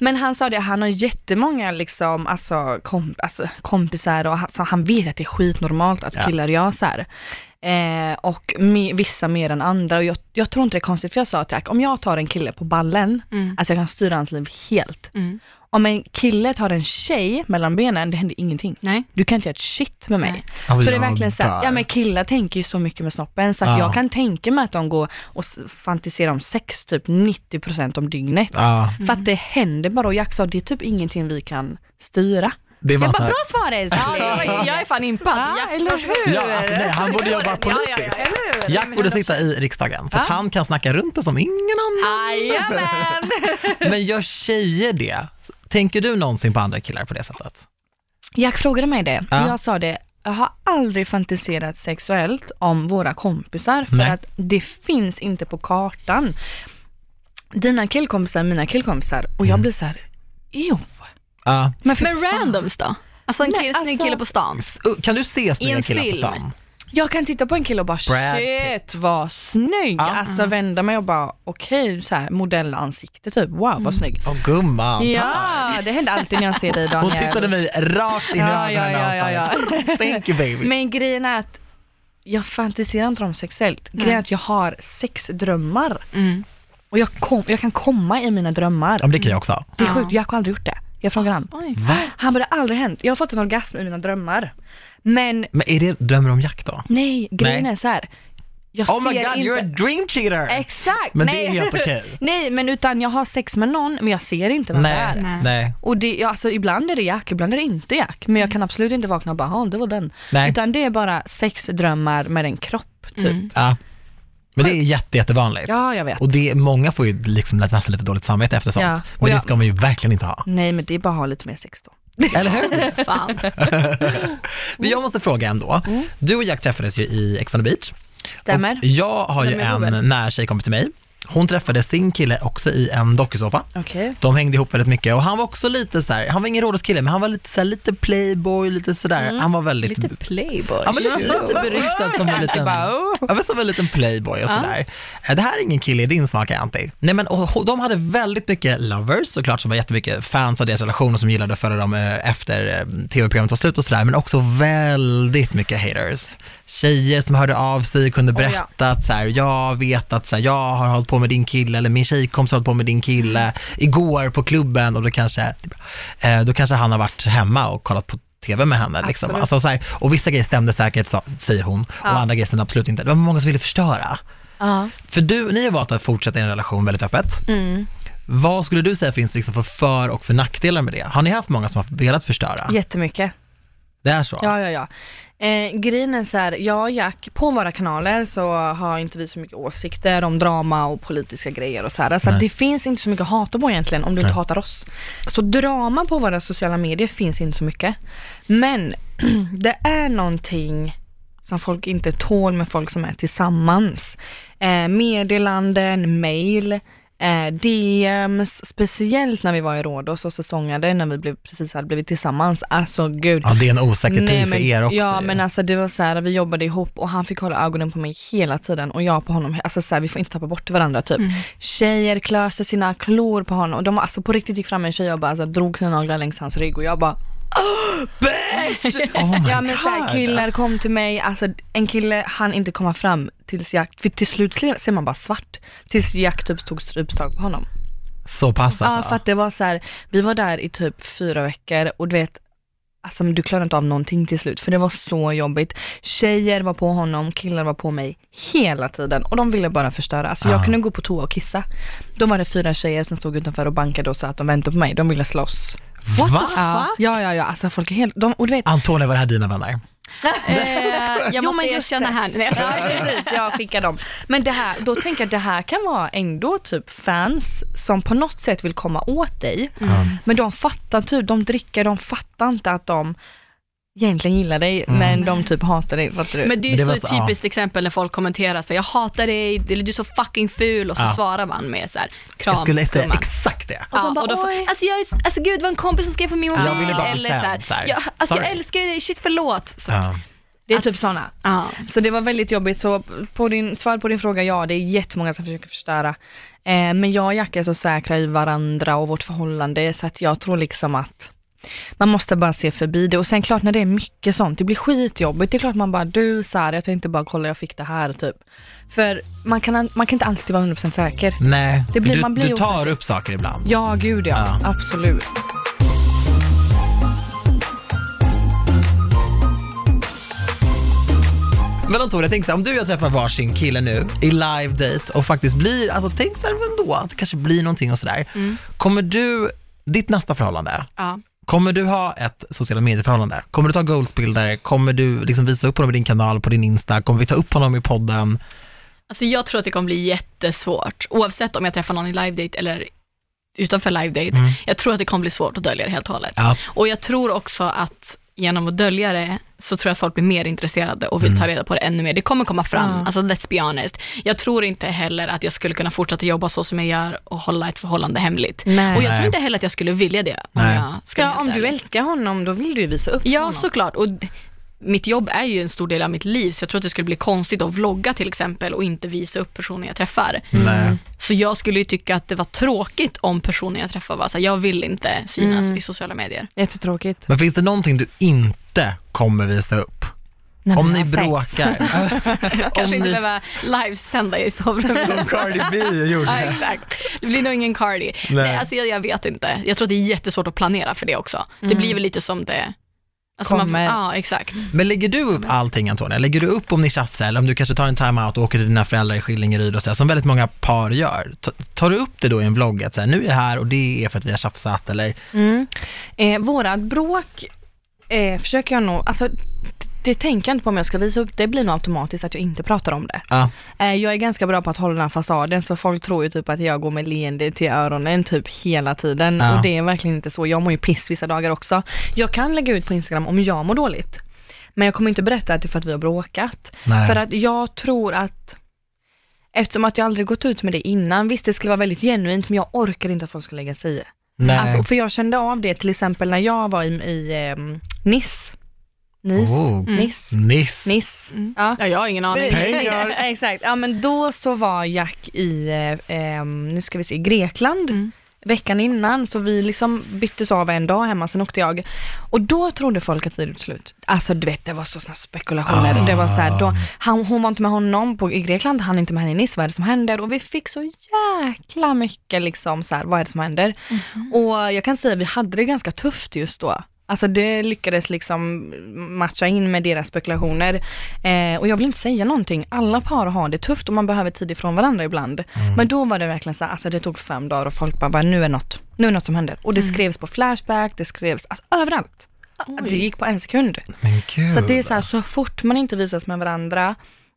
Men han sa det, han har jättemånga liksom, alltså, kom, alltså, kompisar och han, så han vet att det är skitnormalt att Ja. killar gör så här. Eh, och me, vissa mer än andra. Och jag, jag tror inte det är konstigt för jag sa till Jack, om jag tar en kille på ballen, Mm. alltså jag kan styra hans liv helt. Mm. Om en kille tar en tjej mellan benen, det händer ingenting. Nej. Du kan inte göra ett shit med mig. Nej. Alltså, så det är jag verkligen så här, ja men killar tänker ju så mycket med snoppen så att Ja. jag kan tänka mig att de går och fantiserar om sex typ 90% om dygnet. Ja. För att det händer bara och Jack sa det är typ ingenting vi kan styra. Det var Jag så bara, bra svar. Ja, jag, är- jag är fan impad. Ja, Jack, eller hur? Ja, alltså, nej, han borde jobba Ja, ja, ja, politiskt. eller hur? Jack borde sitta i riksdagen, för att Ja. han kan snacka runt det som ingen annan. Jajamän. Men gör tjejer det? Tänker du någonsin på andra killar på det sättet? Jack frågade mig det. Ja. Jag sa det, jag har aldrig fantiserat sexuellt om våra kompisar för Nej. att det finns inte på kartan. Dina killkompisar, mina killkompisar och jag blir så här, jo. Ja. Men, för Men randoms då? Alltså en Nej, kille, snygg alltså- kille på stan. Kan du se snygga en killar på film. stan? Jag kan titta på en kille och bara Brad shit vad snygg. Ja. Alltså vända mig och bara okej så här modellansikte typ, wow Mm. vad snygg. Åh gumman, Ja, det händer alltid när jag ser dig Hon Daniel. tittade mig rakt in i Ja, ögonen ja, och ja, sa ja, thank you baby. Men grejen är att jag fantiserar inte om sexuellt. Grejen är att jag har sexdrömmar. Mm. Och jag, kom, jag kan komma i mina drömmar. Ja, men det kan jag också. Det är Ja. sjukt, jag har aldrig gjort det. Jag frågar han. Oj. Han bara, det har aldrig hänt. Jag har fått en orgasm i mina drömmar. Men Men är det drömmar om Jack då? nej, grejen Nej. är så här. Jag Oh my ser god, inte... you're a dream cheater! Exakt! Men nej. det är helt okej. nej, men utan jag har sex med någon, men jag ser inte vem det Nej, är. Nej. nej. Och det, ja, alltså, ibland är det Jack, ibland är det inte Jack. Men jag kan absolut inte vakna och bara, ja det var den. Nej. Utan det är bara sexdrömmar med en kropp typ. Mm. Ja. Men det är jätte, jättevanligt. Ja, jag vet. Och det, många får ju liksom nästan lite dåligt samvete efter sånt. Ja, och Men det jag- ska man ju verkligen inte ha. Nej, men det är bara att ha lite mer sex då. Eller hur? Fan. Men jag måste fråga ändå. Mm. Du och Jack träffades ju i Ex on the beach. Stämmer. Och jag har ju en Robert? nära tjejkompis till mig. Hon träffade sin kille också i en dokusåpa. Okej. De hängde ihop väldigt mycket och han var också lite så här, han var ingen rådårskille men han var lite så här, lite playboy, lite sådär. Han var väldigt, Lite playboy. ja, men lite, lite beryktad som en liten, ja, men som en liten playboy och sådär. Eh, Det här är ingen kille i din smak Antti. Nej men och, och de hade väldigt mycket lovers såklart som var jättemycket fans av deras relation och som gillade att följa dem eh, efter eh, tv-programmet var slut och sådär men också väldigt mycket haters. Tjejer som hörde av sig kunde Oh, ja. berätta att så här, jag vet att så här, jag har hållit på med din kille eller min tjejkompis har hållit på med din kille igår på klubben och då kanske, eh, då kanske han har varit hemma och kollat på TV med henne. Liksom. Alltså, så här, och vissa grejer stämde säkert, sa- säger hon, Ja. och andra grejer stämde absolut inte. Det var många som ville förstöra. Ja. För du, ni har valt att fortsätta i en relation väldigt öppet. Mm. Vad skulle du säga finns liksom för för och för nackdelar med det? Har ni haft många som har velat förstöra? Jättemycket. Det är så? Ja, ja, ja. Eh, grejen är så här, jag och Jack, på våra kanaler så har inte vi så mycket åsikter om drama och politiska grejer och så här. Så det finns inte så mycket att hata på egentligen om du Nej. inte hatar oss. Så drama på våra sociala medier finns inte så mycket. Men det är någonting som folk inte tål med folk som är tillsammans. Eh, meddelanden, mail, eh, DMs, speciellt när vi var i Rhodos och säsongade när vi blev, precis hade blivit tillsammans. Alltså gud. Ja, det är en osäker tid för er också. Ja ju. men alltså det var så här, vi jobbade ihop och han fick hålla ögonen på mig hela tiden och jag på honom. Alltså så här, vi får inte tappa bort varandra typ. Tjejer klöste sina klor på honom och de alltså på riktigt gick fram en tjej och bara alltså, drog sina naglar längs hans rygg och jag bara Bitch! Oh my Ja men så här, God. killar kom till mig, alltså en kille han inte komma fram tills jag, för till slut ser man bara svart. Tills Jack typ tog stryptag på honom. Så pass alltså? Ja för att det var så här, vi var där i typ fyra veckor och du vet Alltså du klarade inte av någonting till slut för det var så jobbigt. Tjejer var på honom, killar var på mig hela tiden och de ville bara förstöra. Alltså Ja. jag kunde gå på toa och kissa. Då var det fyra tjejer som stod utanför och bankade och sa att de väntade på mig. De ville slåss. What Va? the Ja, fuck? ja, ja, ja. alltså folk är helt, de, och du vet, Antonija, var det här dina vänner? Eh, jag Jo, måste men just erkänna det. här. Nej, Ja precis, jag skickar dem. Men det här, då tänker jag att det här kan vara ändå typ fans som på något sätt vill komma åt dig. Men de fattar typ, de dricker, de fattar inte att de egentligen gillar dig men de typ hatar dig, fattar du? Men det är ju det så så- ett typiskt exempel när folk kommenterar så jag hatar dig, eller du är så fucking ful och så Ja. svarar man med så här, kram Jag skulle säga exakt det. Ja, de bara, och då, alltså, jag, alltså gud det var en kompis som skrev på min mobil. Jag bara bli eller så här, så här. jag, alltså, jag Sorry. älskar ju dig, shit förlåt. Så, Ja. det är att- typ sådana. ja. Så det var väldigt jobbigt, så på din, svar på din fråga, ja det är jättemånga som försöker förstöra. Eh, men jag och Jack är så säkra i varandra och vårt förhållande så att jag tror liksom att man måste bara se förbi det och sen klart när det är mycket sånt, det blir skitjobbigt. Det är klart man bara, du här, jag tänkte bara kolla jag fick det här typ. För man kan, man kan inte alltid vara 100% säker. Nej, Det blir- du, man blir du tar osäker. upp saker ibland. Ja, gud ja, Ja. absolut. Men Antonija, tänk så här, om du och jag träffar varsin kille nu i live date och faktiskt blir, alltså tänk så här ändå, att det kanske blir någonting och sådär. Mm. Kommer du, ditt nästa förhållande, Ja. Kommer du ha ett sociala medier-förhållande? Kommer du ta goalsbilder? Kommer du liksom visa upp honom i din kanal, på din Insta? Kommer vi ta upp honom i podden? Alltså jag tror att det kommer bli jättesvårt, oavsett om jag träffar någon i live date eller utanför live date. Mm. Jag tror att det kommer bli svårt att dölja det helt och hållet. Ja. Och jag tror också att genom att dölja det så tror jag att folk blir mer intresserade och vill ta reda på det ännu mer. Det kommer komma fram, Ja. alltså let's be honest. Jag tror inte heller att jag skulle kunna fortsätta jobba så som jag gör och hålla ett förhållande hemligt. Nej. Och jag tror inte heller att jag skulle vilja det. Om, Nej. jag ska Ja, om du älskar honom då vill du ju visa upp Ja, honom. såklart. Och mitt jobb är ju en stor del av mitt liv, så jag tror att det skulle bli konstigt att vlogga till exempel och inte visa upp personer jag träffar. Nej. Så jag skulle ju tycka att det var tråkigt om personer jag träffar var så här, jag vill inte synas Mm. i sociala medier. Jättetråkigt. Men finns det någonting du inte kommer visa upp? När Om ni bråkar? Kanske inte ni- behöva livesända i sovrummet. Som Cardi B Ja, gjorde. exakt. Det blir nog ingen Cardi. Nej. alltså jag, jag vet inte. Jag tror att det är jättesvårt att planera för det också. Det blir väl lite som det alltså man, Kommer. Ja, exakt. Men lägger du upp allting Antonija? Lägger du upp om ni tjafsar eller om du kanske tar en time-out och åker till dina föräldrar i Skillingeryd och så här, som väldigt många par gör? Ta- Tar du upp det då i en vlogg att så här, nu är jag här och det är för att vi har tjafsat eller? Mm. Eh, vårat bråk eh, försöker jag nog, alltså det tänker jag inte på om jag ska visa upp, det blir nog automatiskt att jag inte pratar om det. Ja. Eh, jag är ganska bra på att hålla den här fasaden så folk tror ju typ att jag går med leende till öronen typ hela tiden Ja. och det är verkligen inte så. Jag mår ju piss vissa dagar också. Jag kan lägga ut på Instagram om jag mår dåligt. Men jag kommer inte berätta att det är för att vi har bråkat. Nej. För att jag tror att Eftersom att jag aldrig gått ut med det innan, visst det skulle vara väldigt genuint men jag orkar inte att folk ska lägga sig i. Nej. Alltså, för jag kände av det till exempel när jag var i, i ehm, Nice. Nice. Oh. Nice. Niss. Nice. Mm. Ja. Ja, jag har ingen aning. Pengar. Exakt, ja men då så var Jack i, eh, nu ska vi se, Grekland. Mm. Veckan innan, så vi liksom byttes av en dag hemma, sen åkte jag. Och då trodde folk att vi hade gjort slut. Alltså du vet, det var så såna spekulationer. Ah. Det var så här, då, han, hon var inte med honom på, i Grekland, han är inte med henne i Nice, vad är det som händer? Och vi fick så jäkla mycket liksom så här, vad är det som händer? Och jag kan säga, vi hade det ganska tufft just då. Alltså det lyckades liksom matcha in med deras spekulationer. Eh, och jag vill inte säga någonting, alla par har det tufft och man behöver tid ifrån varandra ibland. Men då var det verkligen så här, alltså det tog fem dagar och folk bara, nu är något, nu är något som händer. Och det skrevs på Flashback, det skrevs alltså, överallt. Det gick på en sekund. Men gud. Så att det är så här, så fort man inte visas med varandra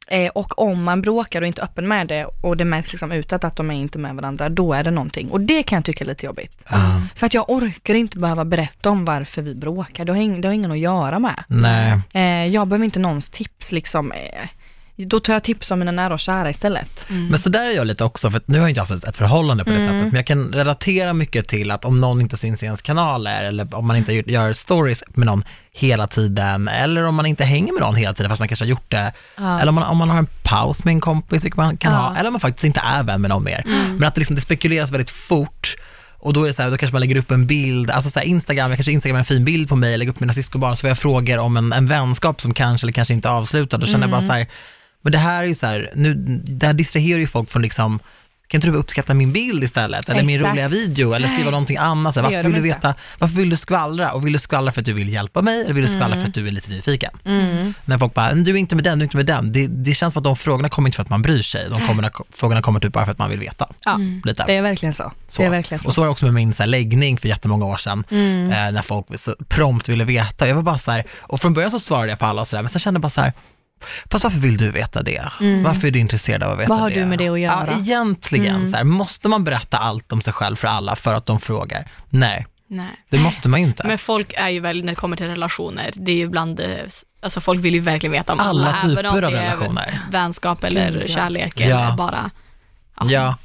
eh, och om man bråkar och inte är öppen med det och det märks liksom utåt att de är inte med varandra, då är det någonting. Och det kan jag tycka är lite jobbigt. Ja. För att jag orkar inte behöva berätta om varför vi bråkar, det har, ing, det har ingen att göra med. Nej. Eh, jag behöver inte någons tips liksom. Eh, då tar jag tips om mina nära och kära istället. Men så där är jag lite också, för att nu har jag inte haft ett- förhållande på det sättet, men jag kan relatera mycket till att om någon inte syns i ens kanaler eller om man inte gör- gör stories med någon hela tiden eller om man inte hänger med någon hela tiden fast man kanske har gjort det. Ja. Eller om man, om man har en paus med en kompis, vilket man kan Ja. ha, eller om man faktiskt inte är vän med någon mer. Men att det, liksom, det spekuleras väldigt fort och då är det så här, då kanske man lägger upp en bild, alltså så här Instagram, jag kanske Instagram en fin bild på mig, jag lägger upp mina syskonbarn, så får jag frågor om en, en vänskap som kanske eller kanske inte är avslutad. Då känner jag bara så här, men det här är ju så här, nu, det här distraherar ju folk från liksom, kan inte du uppskatta min bild istället? Eller min Exakt. roliga video? Eller skriva någonting annat? Så varför vill du veta, varför vill du skvallra? Och vill du skvallra för att du vill hjälpa mig? Eller vill du skvallra för att du är lite nyfiken? När folk bara, du är inte med den, du är inte med den. Det, det känns som att de frågorna kommer inte för att man bryr sig. De kommer, frågorna kommer typ bara för att man vill veta. Ja, Lite. det är verkligen så. Så. Det är verkligen så. Och så var det också med min så här, läggning för jättemånga år sedan, Mm. eh, när folk så prompt ville veta. Jag var bara så här, och från början så svarade jag på alla och sådär, men sen kände jag bara så här, fast varför vill du veta det? Varför är du intresserad av att veta Mm. Vad har det? du med det att göra? Ja, egentligen, Mm. så här, måste man berätta allt om sig själv för alla för att de frågar? Nej, Nej. det måste man ju inte. Men folk är ju väl, när det kommer till relationer, det är ju bland, eh, alltså folk vill ju verkligen veta om Alla alla, typer om av det relationer. vänskap eller ja. kärlek Ja. eller bara, Ja.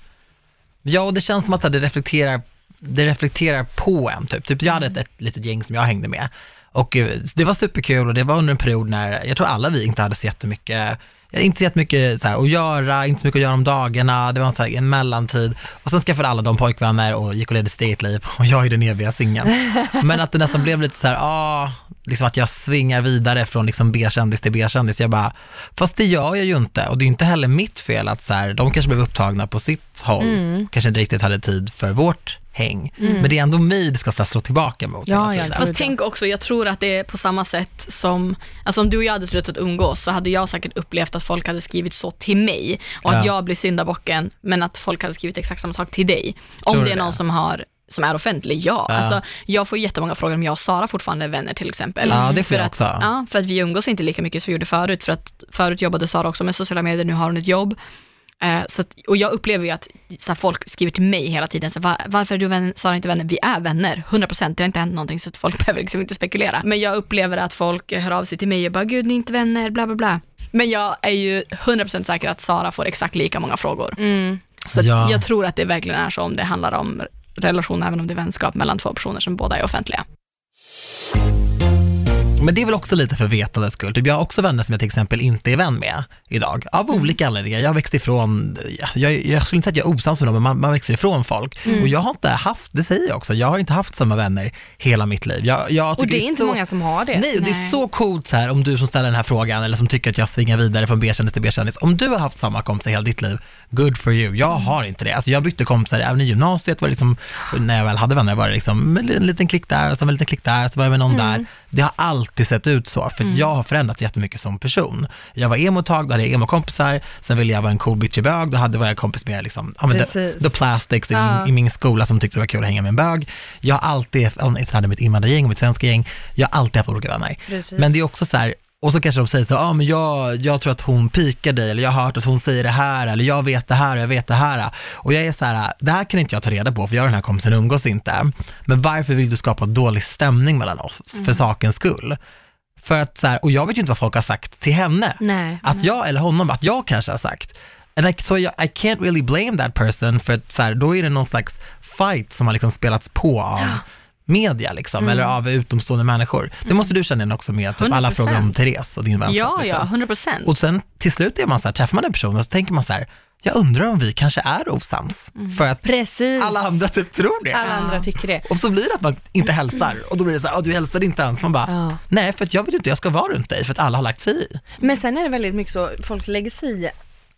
ja, och det känns som att det reflekterar, det reflekterar på en typ. typ jag hade ett, ett litet gäng som jag hängde med och eh, det var superkul och det var under en period när, jag tror alla vi inte hade så jättemycket eh, inte så jättemycket så här, att göra, inte så mycket att göra om dagarna, det var en, så här, en mellantid. Och sen skaffade alla de pojkvänner och gick och ledde sitt eget liv och jag är den eviga singeln. Men att det nästan blev lite så här, ah, liksom att jag svingar vidare från liksom B-kändis till B-kändis. Jag bara, fast det gör jag ju inte och det är inte heller mitt fel att så här, de kanske blev upptagna på sitt håll, Mm. kanske inte riktigt hade tid för vårt häng. Men det är ändå mig det ska så slå tillbaka mot Ja, hela ja, tiden. gud. Fast tänk också, jag tror att det är på samma sätt som, alltså om du och jag hade slutat umgås så hade jag säkert upplevt att folk hade skrivit så till mig och att Ja. jag blir syndabocken men att folk hade skrivit exakt samma sak till dig. Om Tror det du är någon det? som har som är offentlig, ja. Ja. Alltså, jag får jättemånga frågor om jag och Sara fortfarande är vänner till exempel. Ja, det får för jag att, också. Ja, för att vi umgås inte lika mycket som vi gjorde förut, för att förut jobbade Sara också med sociala medier, nu har hon ett jobb. Eh, så att, och jag upplever ju att så här, folk skriver till mig hela tiden, så här, "Va- varför är du vän, Sara inte vänner? Vi är vänner, 100%, det har inte hänt någonting så att folk behöver liksom inte spekulera. Men jag upplever att folk hör av sig till mig och bara, gud ni är inte vänner, bla bla bla. Men jag är ju 100% säker att Sara får exakt lika många frågor. Mm. Så Ja. jag tror att det verkligen är så om det handlar om relation, även om det är vänskap mellan två personer som båda är offentliga. Men det är väl också lite för vetandets skull. Typ jag har också vänner som jag till exempel inte är vän med idag, av Mm. olika anledningar. Jag har växt ifrån, jag, jag skulle inte säga att jag är osams med dem, men man, man växer ifrån folk. Mm. Och jag har inte haft, det säger jag också, jag har inte haft samma vänner hela mitt liv. Jag, jag Och det är inte så, många som har det. Nej, och det är så coolt så här om du som ställer den här frågan eller som tycker att jag svingar vidare från B-kändis till B-kändis. Om du har haft samma kompisar hela ditt liv, good for you. Jag Mm. har inte det. Alltså jag bytte kompisar även i gymnasiet, var liksom, när jag väl hade vänner var det liksom en liten- klick där och så en liten klick där, så var jag med någon Mm. där. Det har alltid sett ut så, för jag har förändrats jättemycket som person. Jag var emo ett tag, då hade jag emo-kompisar, sen ville jag vara en cool bitchig bög, då hade var jag kompis med liksom, ja, men the, the plastics i, Ja. min, i min skola som tyckte det var kul att hänga med en bög. Jag har alltid, jag hade mitt invandrargäng och mitt svenska gäng, jag har alltid haft olika vänner. Precis. Men det är också så här, och så kanske de säger så ja ah, men jag, jag tror att hon pikar dig, eller jag har hört att hon säger det här, eller jag vet det här och jag vet det här. Och jag är så här, det här kan inte jag ta reda på, för jag och den här kompisen umgås inte. Men varför vill du skapa dålig stämning mellan oss, för sakens skull? För att så här, och jag vet ju inte vad folk har sagt till henne. Nej. Att jag, eller honom, att jag kanske har sagt. And I, så jag, I can't really blame that person, för att så här, då är det någon slags fight som har liksom spelats på av media liksom, eller av utomstående människor. Det måste du känna igen också med typ alla 100%. frågor om Therese och din vänskap. Ja, liksom. ja, 100 procent. Och sen till slut är man så här, träffar man en person och så tänker man så här, jag undrar om vi kanske är osams. För att Precis. alla andra typ tror det. Alla andra tycker det. Och så blir det att man inte hälsar och då blir det så här, "Åh, du hälsade inte ens. Man bara, Ja. nej för att jag vet inte, jag ska vara runt dig för att alla har lagt sig i. Men sen är det väldigt mycket så, folk lägger sig i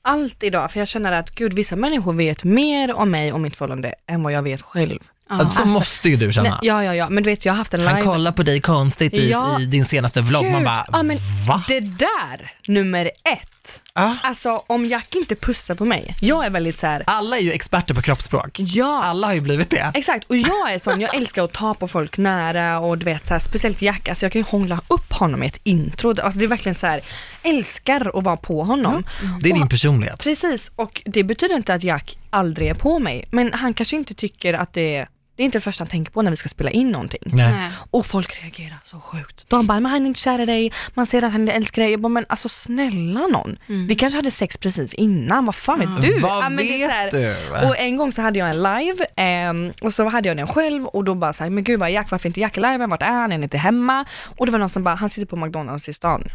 allt idag, för jag känner att gud, vissa människor vet mer om mig och mitt förhållande än vad jag vet själv. Alltså, så Alltså, måste ju du känna. Nej, ja, ja, ja, men du vet, jag har haft en Han live. kollar på dig konstigt i, Ja. i din senaste vlogg. Man Gud, bara, ja, men va? Det där, nummer ett. Ah. Alltså om Jack inte pussar på mig, jag är väldigt så här. Alla är ju experter på kroppsspråk. ja. Alla har ju blivit det. Exakt, och jag är sån, jag älskar att ta på folk nära och du vet så här, speciellt Jack, alltså jag kan ju hångla upp honom i ett intro. Alltså det är verkligen så här, älskar att vara på honom. Det är Och- din personlighet. Precis, och det betyder inte att Jack aldrig är på mig, men han kanske inte tycker att det är det är inte det första han tänker på när vi ska spela in någonting. Nej. Nej. Och folk reagerar så sjukt. De bara, men han är inte kär i dig, man ser att han älskar dig. Jag bara, men alltså snälla någon. Vi kanske hade sex precis innan, vad fan vet du? Vad Ja, men det är så här- vet du? Och en gång så hade jag en live ehm, och så hade jag den själv och då bara såhär, men gud vad är Jack, varför inte Jack i liven, vart är han, är han inte hemma? Och det var någon som bara, han sitter på McDonalds i stan.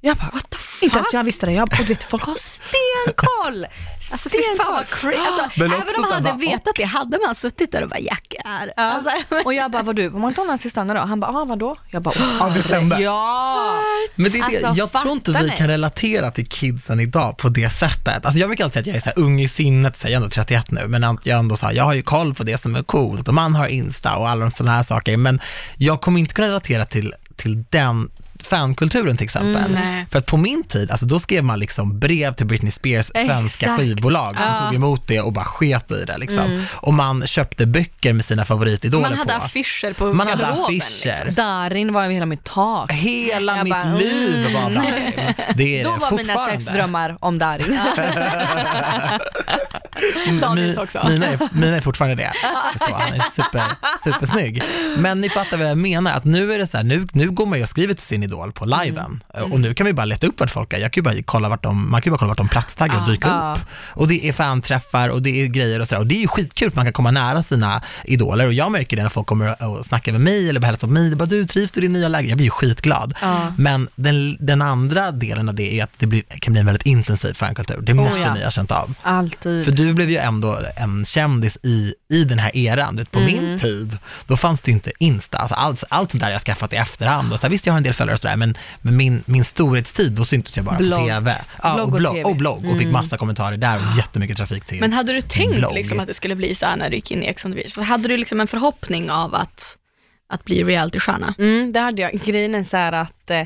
Jag bara, what the fuck? Inte ens jag visste det, jag och du vet folk har stenkoll! Alltså fy fan vad crazy. Alltså, även om man hade bara, vetat det, hade man suttit där och bara Jack är. Ja. Alltså, Och jag bara, var du på McDonalds i stan då? Han bara, ah vadå? Jag bara, oh, Ja, det stämde. Ja! Men det är det, Alltså, jag tror inte vi kan relatera till kidsen idag på det sättet. Alltså jag brukar alltid säga att jag är så här ung i sinnet, så jag är ändå 31 nu, men jag, är ändå så här, jag har ju koll på det som är coolt och man har Insta och alla de sådana här saker, men jag kommer inte kunna relatera till, till den fankulturen till exempel. Mm. För att på min tid, alltså då skrev man liksom brev till Britney Spears svenska Exakt. skivbolag som Ja. Mm. tog emot det och bara sket i det liksom. Och man köpte böcker med sina favoritidoler man hade på. affischer på Man hade affischer. Liksom. Darin var över hela mitt tak. Hela Jag mitt bara, mm. liv var Darin. Det är Då det var mina sexdrömmar om Darin. Daniels också. Mina är, mina är fortfarande det. Så, han är super, supersnygg. Men ni fattar vad jag menar, att nu är det så här, nu, nu går man ju och skriver till sin idol på liven. Och nu kan vi bara leta upp vart folk är. Jag kan ju bara kolla vart de, man kan ju bara kolla vart de platstaggar och dyka Ja. upp. Och det är fanträffar och det är grejer och sådär. Och det är ju skitkul för man kan komma nära sina idoler. Och jag märker det när folk kommer och snackar med mig eller hälsar på mig. Det bara, du trivs du i din nya läge? Jag blir ju skitglad. Ja. Men den, den andra delen av det är att det blir, kan bli en väldigt intensiv fankultur. Det måste ja. ni ha känt av. Alltid. För du blev ju ändå en kändis i, i den här eran. På min tid, då fanns det ju inte Insta. Alltså allt, allt där jag skaffat i efterhand. Och så här, visst, jag har en del följare och sådär, men, men min, min storhetstid, då syntes jag bara Blogg. på TV. Ja, Blogg och, och blogg, TV. och blogg och fick massa kommentarer där och jättemycket trafik till. Men hade du tänkt liksom att det skulle bli så här när du gick in i Ex on the beach? Så hade du liksom en förhoppning av att, att bli realitystjärna? Mm, det hade jag. Grejen är så här att eh,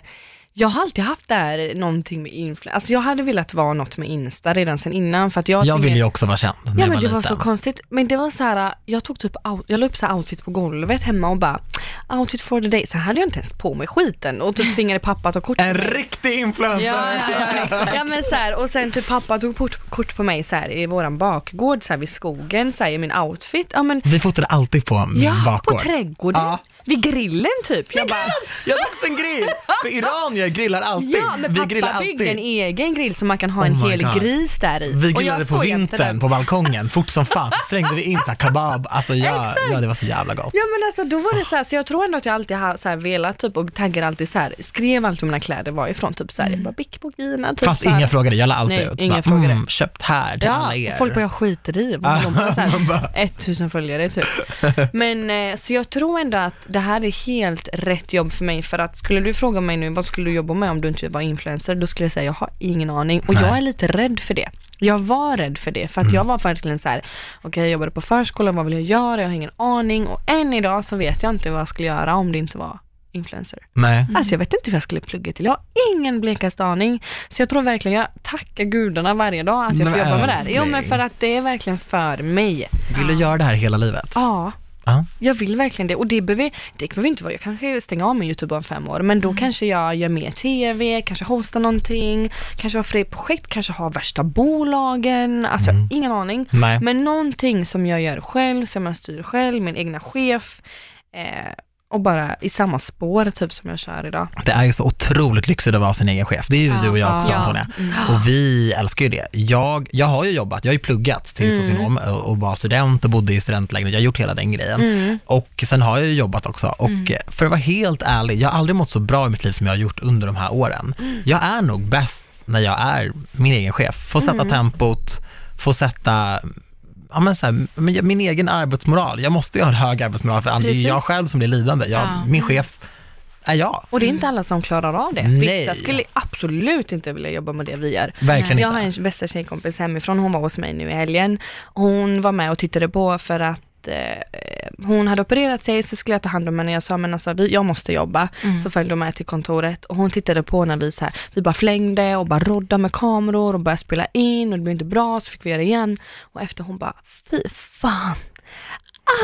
Jag har alltid haft det här någonting med influencer. Alltså jag hade velat vara något med Insta redan sen innan för att jag Jag ville ju också vara känd när Ja jag men var det var liten. så konstigt. Men det var så här, jag tog typ, out, jag la upp så här outfit på golvet hemma och bara outfit for the day. Sen hade jag inte ens på mig skiten och typ tvingade pappa att ta kort på En mig. riktig influencer! Ja, ja, ja, exakt. ja men så här, och sen typ pappa tog kort, kort på mig så här i våran bakgård så här vid skogen så här, i min outfit. Ja men Vi fotade alltid på min ja, bakgård. på trädgården. Ja. Vid grillen typ. Jag bara, Jag har också en grill! För iranier grillar alltid. ja men vi pappa grillar byggde en alltid. egen grill så man kan ha Oh en hel God. gris där i. Vi grillade på vintern på balkongen, fort som fan. Slängde vi in så kebab. Alltså ja, ja, det var så jävla gott. Ja men alltså då var det så här, så jag tror ändå att jag alltid har så här velat typ och taggar alltid så här, skrev alltid mina kläder varifrån typ så här, jag bara Bick på Gina typ Fast så här. ingen frågade, jag la alltid Nej, ut. Så ingen bara, frågade. Mm, köpt här till alla Ja, er. och folk bara jag skiter i. Ah, De bara så man bara- här, 1000 följare typ. Men eh, så jag tror ändå att det här är helt rätt jobb för mig för att skulle du fråga mig nu vad skulle du jobba med om du inte var influencer då skulle jag säga jag har ingen aning och Nej. jag är lite rädd för det. Jag var rädd för det för att Mm. jag var verkligen så här okej jag jobbade på förskolan, vad vill jag göra? Jag har ingen aning och än idag så vet jag inte vad jag skulle göra om det inte var influencer. Nej. Alltså jag vet inte vad jag skulle plugga till. Jag har ingen blekaste aning. Så jag tror verkligen, jag tackar gudarna varje dag att jag får jobba med det här. Jo men för att det är verkligen för mig. Vill du göra det här hela livet? Ja. Ja. Jag vill verkligen det och det behöver, det behöver inte vara, jag kanske stänger av med YouTube om fem år men då kanske jag gör mer TV, kanske hostar någonting, kanske har fler projekt, kanske har värsta bolagen, alltså har ingen aning. Nej. Men någonting som jag gör själv, som jag styr själv, min egna chef eh, och bara i samma spår typ som jag kör idag. Det är ju så otroligt lyxigt att vara sin egen chef. Det är ju du och jag också Ja. Antonia. Och vi älskar ju det. Jag, jag har ju jobbat, jag har ju pluggat till socionom och, och var student och bodde i studentlägenhet. Jag har gjort hela den grejen. Och sen har jag ju jobbat också. Och för att vara helt ärlig, jag har aldrig mått så bra i mitt liv som jag har gjort under de här åren. Jag är nog bäst när jag är min egen chef. Får sätta tempot, får sätta Ja, men så här, min egen arbetsmoral, jag måste ju ha en hög arbetsmoral för annars det är jag Precis. själv som blir lidande. Jag, Ja. Min chef är jag. Och det är inte alla som klarar av det. Nej. Vissa skulle absolut inte vilja jobba med det vi gör. Verkligen Jag har inte. en bästa tjejkompis hemifrån, hon var hos mig nu i helgen. Hon var med och tittade på för att eh, hon hade opererat sig så skulle jag ta hand om henne. Jag sa men alltså vi, jag måste jobba. Så följde hon med till kontoret och hon tittade på när vi så här, vi bara flängde och bara rodda med kameror och började spela in och det blev inte bra så fick vi göra det igen. Och efter hon bara fy fan.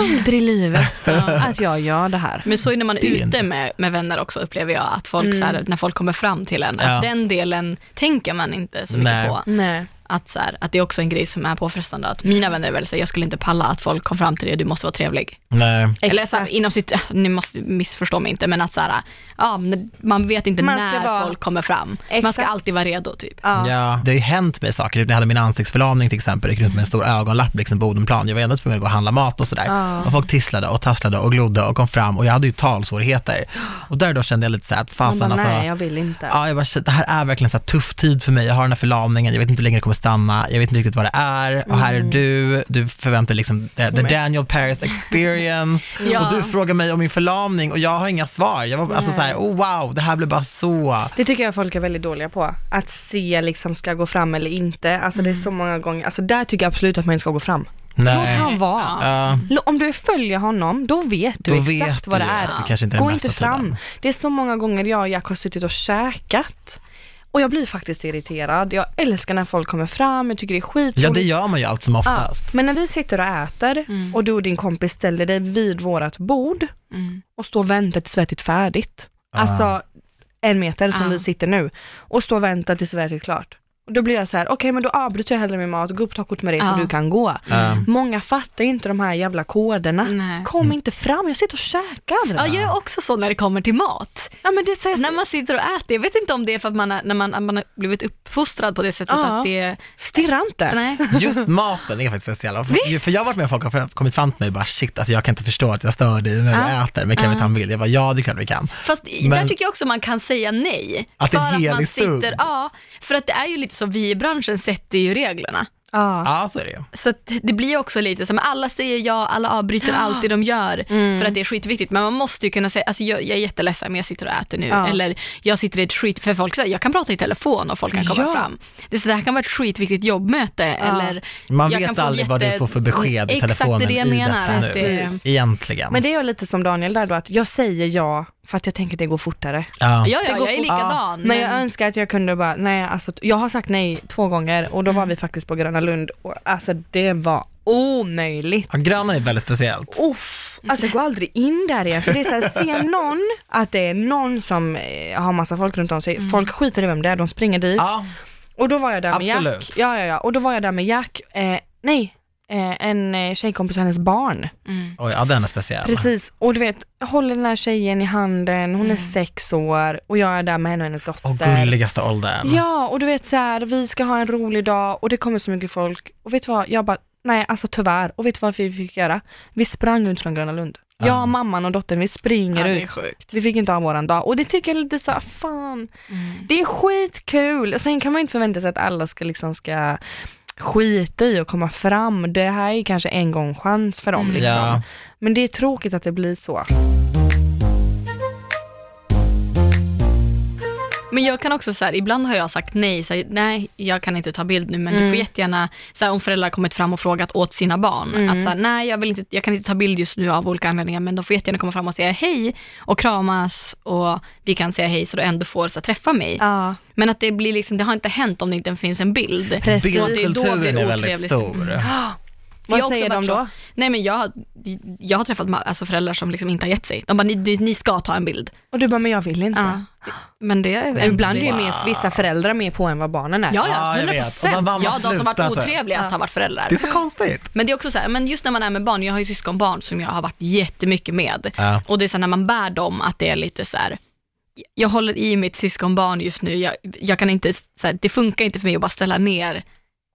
Aldrig i livet att jag gör det här. Men så är det när man är ute med, med vänner också, upplever jag, att folk så Mm. här, när folk kommer fram till en, Ja. att den delen tänker man inte så mycket Nej. på. Nej. Att, så här, att det är också en grej som är påfrestande. Att mina vänner är väl så här, jag skulle inte palla att folk kom fram till det, du måste vara trevlig. Nej. Eller så här, inom sitt, ni måste missförstå mig inte, men att så här, ja, man vet inte Man ska när vara- folk kommer fram. Man Exakt. ska alltid vara redo typ. Ja. Ja, det har ju hänt mig saker. När jag hade min ansiktsförlamning till exempel, gick runt med en stor ögonlapp liksom på Odenplan. Jag var ändå tvungen att gå och handla mat och sådär. Ja. Och folk tisslade och tasslade och glodde och kom fram och jag hade ju talsvårigheter. Och där då kände jag lite så här att Man fasen bara, alltså, nej jag vill inte. Ja, jag bara, det här är verkligen så tuff tid för mig. Jag har den här förlamningen, jag vet inte hur länge det kommer stanna, jag vet inte riktigt vad det är. Och här Mm. är du, du förväntar dig liksom the, the Daniel Paris experience. Ja. Och du frågar mig om min förlamning och jag har inga svar. Jag var alltså så här, oh wow, det här blev bara så. Det tycker jag folk är väldigt dåliga på. Att se liksom ska gå fram eller inte. Alltså det är så många gånger, alltså där tycker jag absolut att man inte ska gå fram. Låt Nej. han vara. Ja. L- Om du följer honom, då vet du Då exakt vet vad du det är. det inte Gå inte fram. tiden. Det är så många gånger jag och Jack har suttit och käkat och jag blir faktiskt irriterad. Jag älskar när folk kommer fram, jag tycker det är skitroligt. Ja, det gör man ju allt som Ja, oftast. Men när vi sitter och äter Mm. och du och din kompis ställer dig vid vårat bord Mm. och står och väntar tills vi ätit färdigt. Ah. Alltså en meter som Ah. vi sitter nu och står och väntar tills vi ätit klart. Och då blir jag så här: okej men då avbryter jag hellre min mat, gå upp och ta kort med dig Ah. så du kan gå. Ja. Många fattar inte de här jävla koderna. Nej. Kom inte fram, jag sitter och käkar. Ja, jag är också så när det kommer till mat. Ja, men det är så När man sitter och äter, jag vet inte om det är för att man, är, när man, man har blivit uppfostrad på det sättet Ja. att det... stirra inte. Nej. Just maten är faktiskt speciell. För, för jag har varit med om folk har kommit fram till mig och bara shit, alltså jag kan inte förstå att jag stör dig när du Ja. äter, men kan vi ta en bild? Jag bara ja, det är klart vi kan. Fast Men- där tycker jag också man kan säga nej. Att det är en för att man helig stund. sitter, Ja, för att det är ju lite så, vi i branschen sätter ju reglerna. Ja. Ja, så är det ju. Så det blir också lite men alla säger ja, alla avbryter allt det de gör Mm. för att det är skitviktigt. Men man måste ju kunna säga, alltså jag, jag är jätteledsen men jag sitter och äter nu. Eller jag sitter i ett skit, för folk säger jag kan prata i telefon och folk kan komma Ja. fram. Det, är så det här kan vara ett skitviktigt jobbmöte eller Man jag vet aldrig vad du jätte- får för besked i Exakt, telefonen det är det jag i menar, detta att nu. det- Egentligen. Men det är ju lite som Daniel där då, att jag säger ja för att jag tänker att det går fortare. Ja. Ja, Det ja, går jag är likadan. Men jag önskar att jag kunde bara, nej alltså jag har sagt nej två gånger och då var vi faktiskt på Gröna Lund och alltså det var omöjligt. Ja, Gröna är väldigt speciellt. Uff, alltså jag går aldrig in där igen för det är så här, ser någon att det är någon som eh, har massa folk runt om sig, folk skiter i vem det är, de springer dit. Ja, Och då var jag där med Absolut. Jack. Ja, ja, ja. Och då var jag där med Jack, eh, nej, en eh, tjejkompis och hennes barn. Mm. oj, ja den är speciell. Precis, och du vet, håller den här tjejen i handen, hon är Mm. sex år och jag är där med henne och hennes dotter. Och gulligaste åldern. Ja, och du vet så här, vi ska ha en rolig dag och det kommer så mycket folk. Och vet du vad, jag bara, nej alltså tyvärr. Och vet du vad vi fick göra? Vi sprang ut från Gröna Lund. Ja. Jag, mamman och dottern, vi springer Ja, det är ut. Vi fick inte ha våran dag och det tycker jag är lite så fan. Mm. Det är skitkul. Och sen kan man inte förvänta sig att alla ska liksom ska skita i att komma fram. Det här är kanske en gång chans för dem. Mm. Liksom. Ja. Men det är tråkigt att det blir så. Men jag kan också så här, ibland har jag sagt nej, så här, nej jag kan inte ta bild nu men du Mm. får jättegärna, så här, om föräldrar kommit fram och frågat åt sina barn, Mm. att så här, nej jag, vill inte, jag kan inte ta bild just nu av olika anledningar men de får jättegärna komma fram och säga hej och kramas och vi kan säga hej så du ändå får så träffa mig. Ja, Men att det blir liksom, det har inte hänt om det inte finns en bild. Precis. Bildkulturen är väldigt stor. För Vad jag säger de då? så- Nej men jag, har- jag har träffat alltså föräldrar som liksom inte har gett sig. De bara, ni, ni- ska ta en bild. Och du bara, men jag vill inte. Ja. Men det är Men Ibland är mer vissa föräldrar med på än vad barnen är. Ja, Ja, ja, jag 100 vet. Och procent. man- man Ja, de som varit otrevligast Ja. har varit föräldrar. Det är så konstigt. Men det är också så här, men just när man är med barn, jag har ju syskonbarn som jag har varit jättemycket med. Ja. Och det är så här, när man bär dem, att det är lite så här, jag håller i mitt syskonbarn just nu, jag, jag kan inte, så här, det funkar inte för mig att bara ställa ner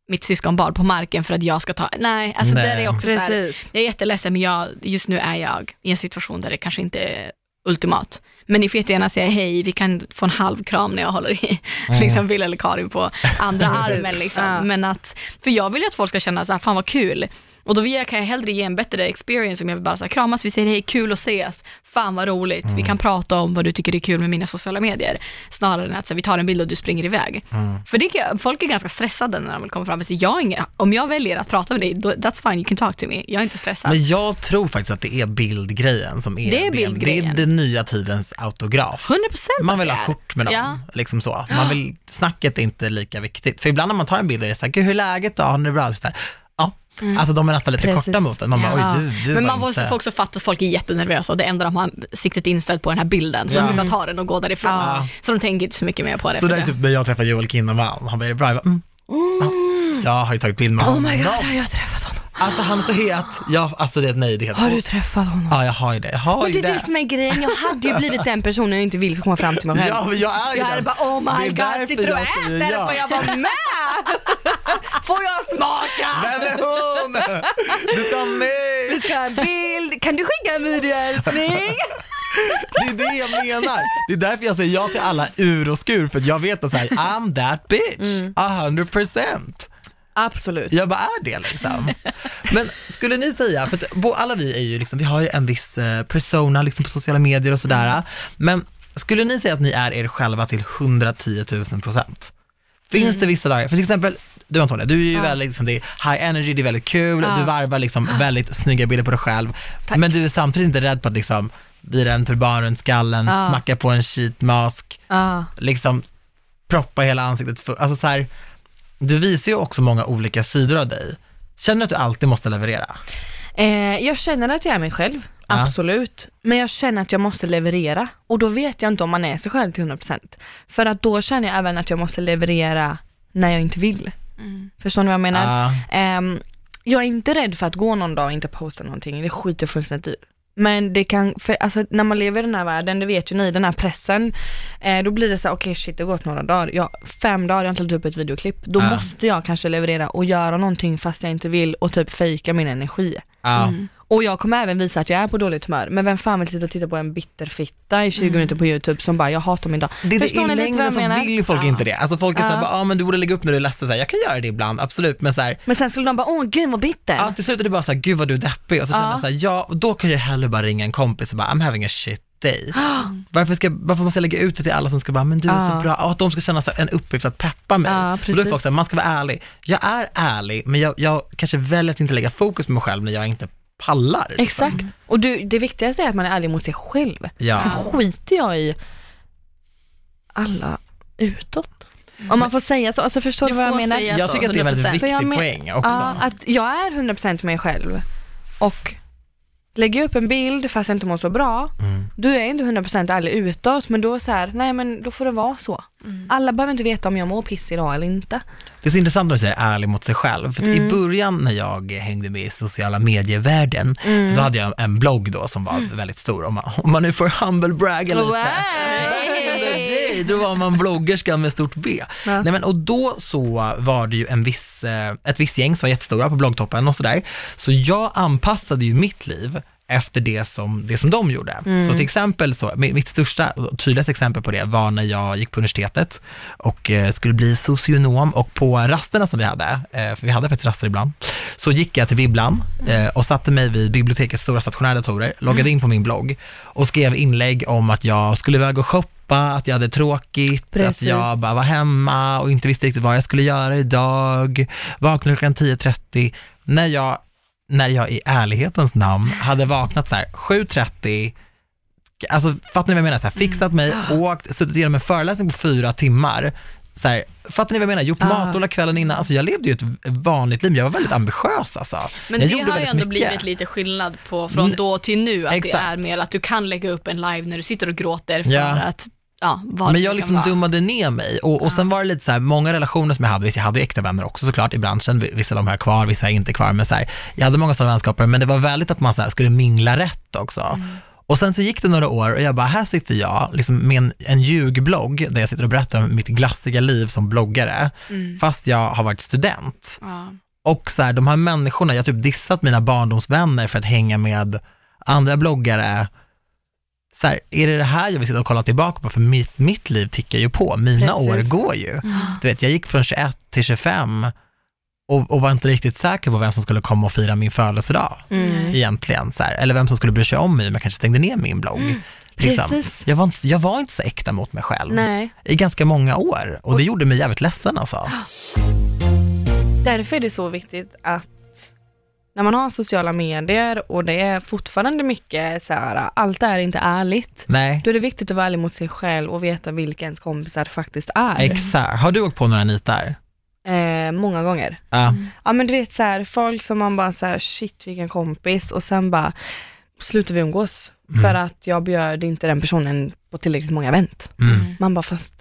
mitt syskonbarn på marken för att jag ska ta, nej, alltså Nej. där är också så här, Precis. jag är jätteledsen men jag, just nu är jag i en situation där det kanske inte är ultimat. Men ni får jättegärna säga hej, vi kan få en halv kram när jag håller i liksom Bill eller Karin på andra armen. Liksom. Ja. Men att, för jag vill ju att folk ska känna så här, fan vad kul. Och då vill jag, kan jag hellre ge en bättre experience om jag vill bara så här, kramas, vi säger hej, kul att ses, fan vad roligt, vi kan prata om vad du tycker är kul med mina sociala medier. Snarare än att så här, vi tar en bild och du springer iväg. Mm. För det, folk är ganska stressade när de vill komma fram. Så jag har inga, om jag väljer att prata med dig, that's fine, you can talk to me. Jag är inte stressad. Men jag tror faktiskt att det är bildgrejen som är Det är bildgrejen. Det är den nya tidens autograf. 100 procent Man vill ha kort med dem, Ja. liksom så. Man vill, snacket är inte lika viktigt. För ibland när man tar en bild och är så här, gud hur är läget då, har ni det bra? Så där, ja, alltså de är nästan lite Precis. korta mot en. Man bara, Ja. oj du, du Men man måste inte... också fatta att folk är jättenervösa och det enda de har siktet inställt på den här bilden. Så Ja. de vill bara ta den och gå därifrån. Ja. Så de tänker inte så mycket mer på det. Så det är typ när jag träffade Joel Kinnaman, han bara, är det bra? Jag bara, mm. Ja, Jag har ju tagit bild med Oh honom. my god, har jag träffat honom? Alltså han är så het. Ja, alltså det är nej, det är helt Har du träffat honom? Ja, jag har ju det. Jag har Men ju det är det. som är grejen, jag hade ju blivit den personen jag inte vill ska komma fram till mig själv. Ja, men jag är ju jag hade den. bara oh Det my är god, sitter du och jag säger äter? ja. Får jag vara med? Får jag smaka? Vem är hon? Du ska ha Vi mig! ska ha en bild, kan du skicka en video älskling? Det är det jag menar. Det är därför jag säger ja till alla ur och skur, för jag vet att så här, I'm that bitch, a hundred percent. Absolut. Jag bara är det liksom. Men skulle ni säga, för att alla vi är ju liksom, vi har ju en viss eh, persona liksom på sociala medier och sådär, men skulle ni säga att ni är er själva till 110 000 procent? Finns det vissa dagar, för till exempel du Antonija, du är ju Ja. väldigt, liksom, det är high energy, det är väldigt kul, Ja. du varvar liksom väldigt snygga bilder på dig själv, Tack. men du är samtidigt inte rädd på att liksom vira en turban runt skallen, Ja. smacka på en sheet mask, liksom proppa hela ansiktet full. Alltså så här, du visar ju också många olika sidor av dig. Känner du att du alltid måste leverera? Eh, jag känner att jag är mig själv, Ja. absolut. Men jag känner att jag måste leverera och då vet jag inte om man är sig själv till 100%. För att då känner jag även att jag måste leverera när jag inte vill. Mm. Förstår ni vad jag menar? Ja. Ehm, jag är inte rädd för att gå någon dag och inte posta någonting, det skiter jag fullständigt i. Men det kan, för alltså när man lever i den här världen, det vet ju ni, den här pressen, eh, då blir det så okej shit det har gått några dagar, jag, fem dagar, jag har inte lagt upp ett videoklipp. Då Ja. måste jag kanske leverera och göra någonting fast jag inte vill och typ fejka min energi. Ja. Mm. Och jag kommer även visa att jag är på dåligt humör, men vem fan vill sitta och titta på en bitterfitta i 20 minuter på youtube som bara, jag hatar min dag. Det det, I längden så menar? vill ju folk Ja. inte det. Alltså folk är Ja. såhär, ja ah, men du borde lägga upp när du är ledsen, så här, jag kan göra det ibland, absolut, men såhär, Men sen skulle de bara, åh gud vad bitter. ja, till slut är det bara såhär, gud vad du är deppig, och så känner Ja. jag såhär, ja, och då kan jag hellre bara ringa en kompis och bara, I'm having a shit day. Varför, ska, varför måste jag lägga ut det till alla som ska bara, men du är så bra, och att de ska känna så här, en uppgift att peppa mig. Ja, och då är precis. folk såhär, man ska vara ärlig. Jag är ärlig, men jag, jag kanske väljer att inte lägga fokus på mig själv när jag inte pallar. liksom. Exakt. Och du, det viktigaste är att man är ärlig mot sig själv. Ja. Sen skiter jag i alla utåt. Om man får säga så, alltså förstår du, vad jag menar? Jag tycker att det är en väldigt 100%. viktig poäng också. Ja, att jag är 100% mig själv och lägger jag upp en bild fast jag inte mår så bra, Mm. då är jag inte 100% ärlig utåt, men då så här, nej men då får det vara så. Alla behöver inte veta om jag mår piss idag eller inte. Det är så intressant när du säger ärlig mot sig själv. För Mm. i början när jag hängde med i sociala medievärlden, Mm. då hade jag en blogg då som var väldigt stor. Om man, om man nu får humble bragga lite. Hey! Då var man bloggerska med stort B. Ja. Nej, men, och då så var det ju en viss, eh, ett visst gäng som var jättestora på bloggtoppen och sådär. Så jag anpassade ju mitt liv efter det som, det som de gjorde. Mm. Så till exempel, så, mi- mitt största och tydligaste exempel på det var när jag gick på universitetet och eh, skulle bli socionom och på rasterna som vi hade, eh, för vi hade faktiskt raster ibland, så gick jag till Bibblan eh, och satte mig vid bibliotekets stora stationära datorer, loggade in på min blogg och skrev inlägg om att jag skulle iväg och shoppa, att jag hade tråkigt, att Precis. jag bara var hemma och inte visste riktigt vad jag skulle göra idag, vaknade klockan 10.30, när jag, när jag i ärlighetens namn hade vaknat så här 7.30, alltså fattar ni vad jag menar? Så här, fixat mig, åkt, suttit igenom en föreläsning på fyra timmar, så här, fattar ni vad jag menar? Gjort Ah. matlåda kvällen innan, alltså jag levde ju ett vanligt liv, jag var väldigt ambitiös alltså. Men jag det har ju ändå mycket. blivit lite skillnad på från Mm. då till nu, att Exakt. det är mer att du kan lägga upp en live när du sitter och gråter för Ja. att, ja, Men jag liksom dummade ner mig och, och sen var det lite så här, många relationer som jag hade, visst jag hade äkta vänner också såklart i branschen, vissa har jag kvar, vissa är inte kvar, men så här, jag hade många sådana vänskaper, men det var väldigt att man så här, skulle mingla rätt också. Och sen så gick det några år och jag bara, här sitter jag liksom med en, en ljugblogg där jag sitter och berättar om mitt glassiga liv som bloggare, fast jag har varit student. Ja. Och så här, de här människorna, jag har typ dissat mina barndomsvänner för att hänga med andra bloggare. Så här, är det det här jag vill sitta och kolla tillbaka på? För mitt, mitt liv tickar ju på, mina Precis. år går ju. Du vet, jag gick från 21 till 25 och, och var inte riktigt säker på vem som skulle komma och fira min födelsedag Mm. egentligen. Så här, eller vem som skulle bry sig om mig om jag kanske stängde ner min blogg. Liksom. Precis. Jag, var inte, jag var inte så äkta mot mig själv Nej. i ganska många år och det gjorde mig jävligt ledsen alltså. Därför är det så viktigt att när man har sociala medier och det är fortfarande mycket så här, allt är inte ärligt. Nej, Då är det viktigt att vara ärlig mot sig själv och veta vilka ens kompisar faktiskt är. exakt. Har du åkt på några nitar? Eh, många gånger. Ja. Ja men du vet så här, folk som man bara så här, shit vilken kompis och sen bara slutar vi umgås för att jag bjöd inte den personen på tillräckligt många event. Mm. Man bara fast,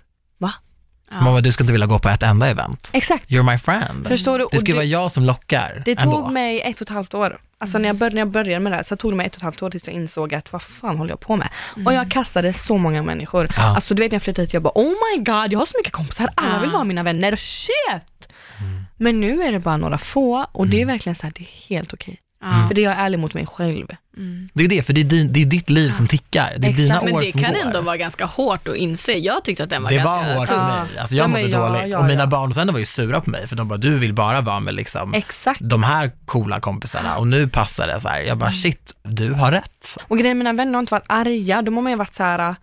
Ja. Mamma, du ska inte vilja gå på ett enda event. exakt. You're my friend. Förstår du? Det ska det- vara jag som lockar Det ändå. tog mig ett och ett halvt år. Alltså när jag, började, när jag började med det här så tog det mig ett och ett halvt år tills jag insåg att vad fan håller jag på med? Och jag kastade så många människor. Ja. Alltså du vet när jag flyttade hit, jag bara oh my god, jag har så mycket kompisar, alla Ja. vill vara mina vänner, shit! Mm. Men nu är det bara några få och det är verkligen så här, det är helt okej. Ja. För det är jag ärlig mot mig själv. Mm. Det är det, för det är, din, det är ditt liv som tickar. Det är Exakt. dina Men år det som kan går. ändå vara ganska hårt att inse. Jag tyckte att den var det ganska var hårt tung. för mig. Alltså jag Ja, mådde men ja, dåligt. ja, och mina ja. barndomsvänner var ju sura på mig, för de bara, du vill bara vara med liksom Exakt. de här coola kompisarna och nu passar det så här. Jag bara, Mm. shit, du har rätt. Och grejen mina vänner har inte varit arga, de har mer varit så här.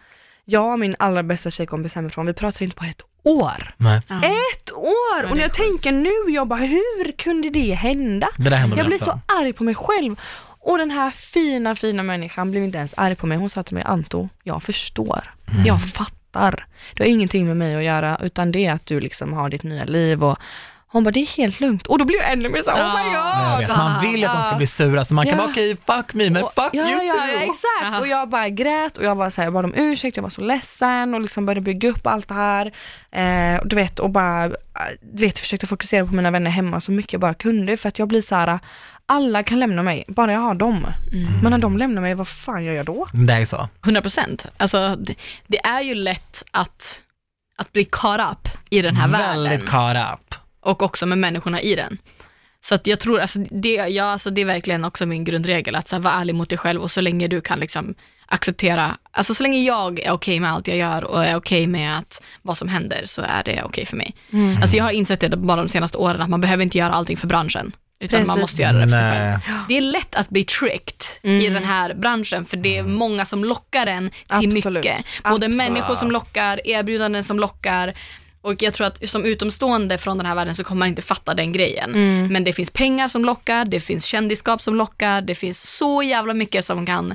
jag och min allra bästa tjejkompis hemifrån, vi pratar inte på ett år. Nej, Ja. Ett år! Ja, och när är jag sjukt. tänker nu, jag bara hur kunde det hända? det Jag blir också. så arg på mig själv. Och den här fina, fina människan blev inte ens arg på mig. Hon sa till mig, Anto, jag förstår. Mm. Jag fattar. Det har ingenting med mig att göra, utan det är att du liksom har ditt nya liv och hon bara, det är helt lugnt. Och då blir jag ännu mer så här, oh my god. Vet, man vill att de ska bli sura, så man kan Ja. vara okej, fuck me, men Och- fuck ja, you ja, too. Ja, exakt. Aha. Och jag bara grät och jag var så här, jag bad om ursäkt, jag var så ledsen och liksom började bygga upp allt det här. Eh, och du vet, och bara, eh, du vet, försökte fokusera på mina vänner hemma så mycket jag bara kunde för att jag blir så här, alla kan lämna mig, bara jag har dem. Men när de lämnar mig, vad fan gör jag då? Det är så. 100 procent. Alltså, det, det är ju lätt att, att bli caught up i den här Väldigt världen caught up. Och också med människorna i den. Så att jag tror, alltså det, ja, alltså det är verkligen också min grundregel, att så här, vara ärlig mot dig själv och så länge du kan liksom acceptera, alltså så länge jag är okej med allt jag gör och är okej med att vad som händer så är det okej för mig. Alltså jag har insett det bara de senaste åren, att man behöver inte göra allting för branschen, utan man Precis. måste göra det för sig själv. Nej. Det är lätt att bli tricked i den här branschen för det är många som lockar en till Absolut. mycket. Både Absolut. människor som lockar, erbjudanden som lockar Och jag tror att som utomstående från den här världen så kommer man inte fatta den grejen. Mm. Men det finns pengar som lockar, det finns kändisskap som lockar, det finns så jävla mycket som kan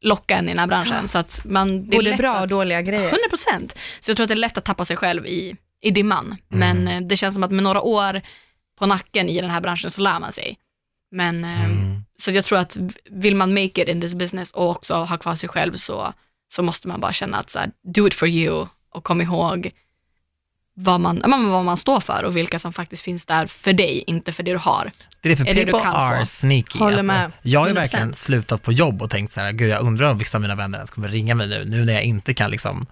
locka en i den här branschen. Så att man, det är Både bra och att, dåliga grejer. 100 procent. Så jag tror att det är lätt att tappa sig själv i, i dimman. Men eh, det känns som att med några år på nacken i den här branschen så lär man sig. Men eh, Mm. så jag tror att vill man make it in this business och också ha kvar sig själv så, så måste man bara känna att så här, do it for you och kom ihåg vad man, vad man står för och vilka som faktiskt finns där för dig, inte för det du har. Det är för det people kan are få? sneaky. Håller med. Jag har ju 100%. verkligen slutat på jobb och tänkt så här, gud jag undrar om vissa av mina vänner ens kommer ringa mig nu, nu när jag inte kan liksom,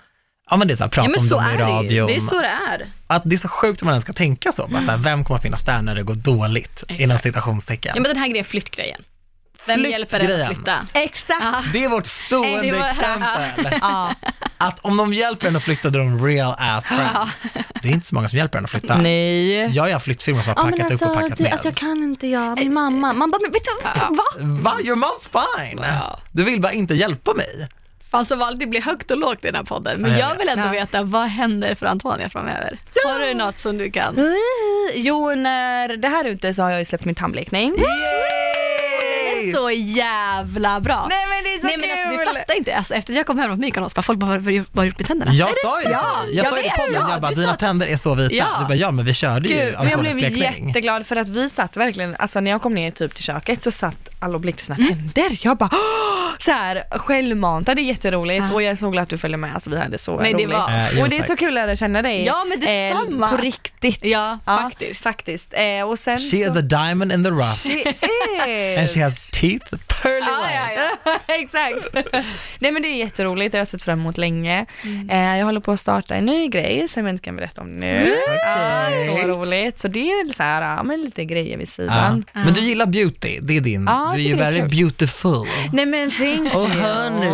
ja men det är så här, prata Ja om dem i radion. Det är så det är. Att det är så sjukt om man ens ska tänka så, bara så här, vem kommer att finnas där när det går dåligt, Exakt. inom citationstecken. Ja men den här grejen, flyttgrejen. Vem hjälper dig Flyttgrejen. att flytta? Exakt. Ja. Det är vårt stående var- exempel. Ja. Att om de hjälper en att flytta, då är de real ass friends. Det är inte så många som hjälper en att flytta. Nej. Jag har flyttfirmor som har packat upp och packat ner. alltså jag kan inte jag, min mamma. Man bara, men vet du, va? Va? Your mom's fine. Ja. Du vill bara inte hjälpa mig. Fan som alltid blir högt och lågt i den här podden. Men Ja, jag jag vill ändå Ja. veta, vad händer för Antonia framöver? Har du något som du kan? Jo, när det här är ute så har jag ju släppt min tandblekning. Yay! Så jävla bra. Nej men det är så Nej men alltså du kul! fattar inte, alltså, efter att jag kom hem från Mykonos, bara folk bara, vad har du gjort med tänderna? Jag sa ju det Ja. Jag sa ju det i vet, podden, ja, jag bara, du dina tänder är så vita. Ja. Du bara, ja men vi körde ju Gud, men jag blev jätteglad för att vi satt verkligen, alltså när jag kom ner typ till köket så satt alla blekte sina tänder. Jag bara "Åh!" så här självmant, det är jätteroligt Ja. och jag är så glad att du följer med, alltså vi hade så Men det roligt. var- Eh, och det är så kul att lära känna dig. Eh, Ja, men detsamma. på riktigt. Ja, Ja, faktiskt. faktiskt. Eh, och sen She is a diamond in the rough Det and she has teeth pearly white. ja, ja. Exakt. Nej men det är jätteroligt, det har jag sett fram emot länge. Eh, jag håller på att starta en ny grej som jag inte kan berätta om nu. Ja, så roligt. Så det är så här, ja, men lite grejer vid sidan. Men du gillar beauty, det är din, jag du är ju kul. beautiful. Nej men thank Och honey.